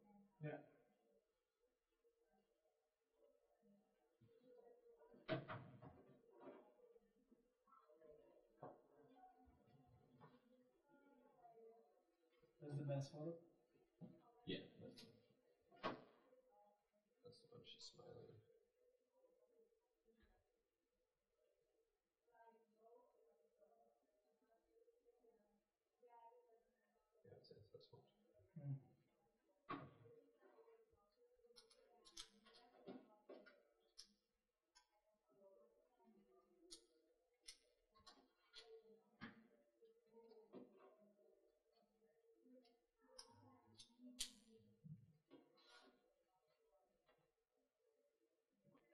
Yeah. Best photo. Yeah. That's, smiling.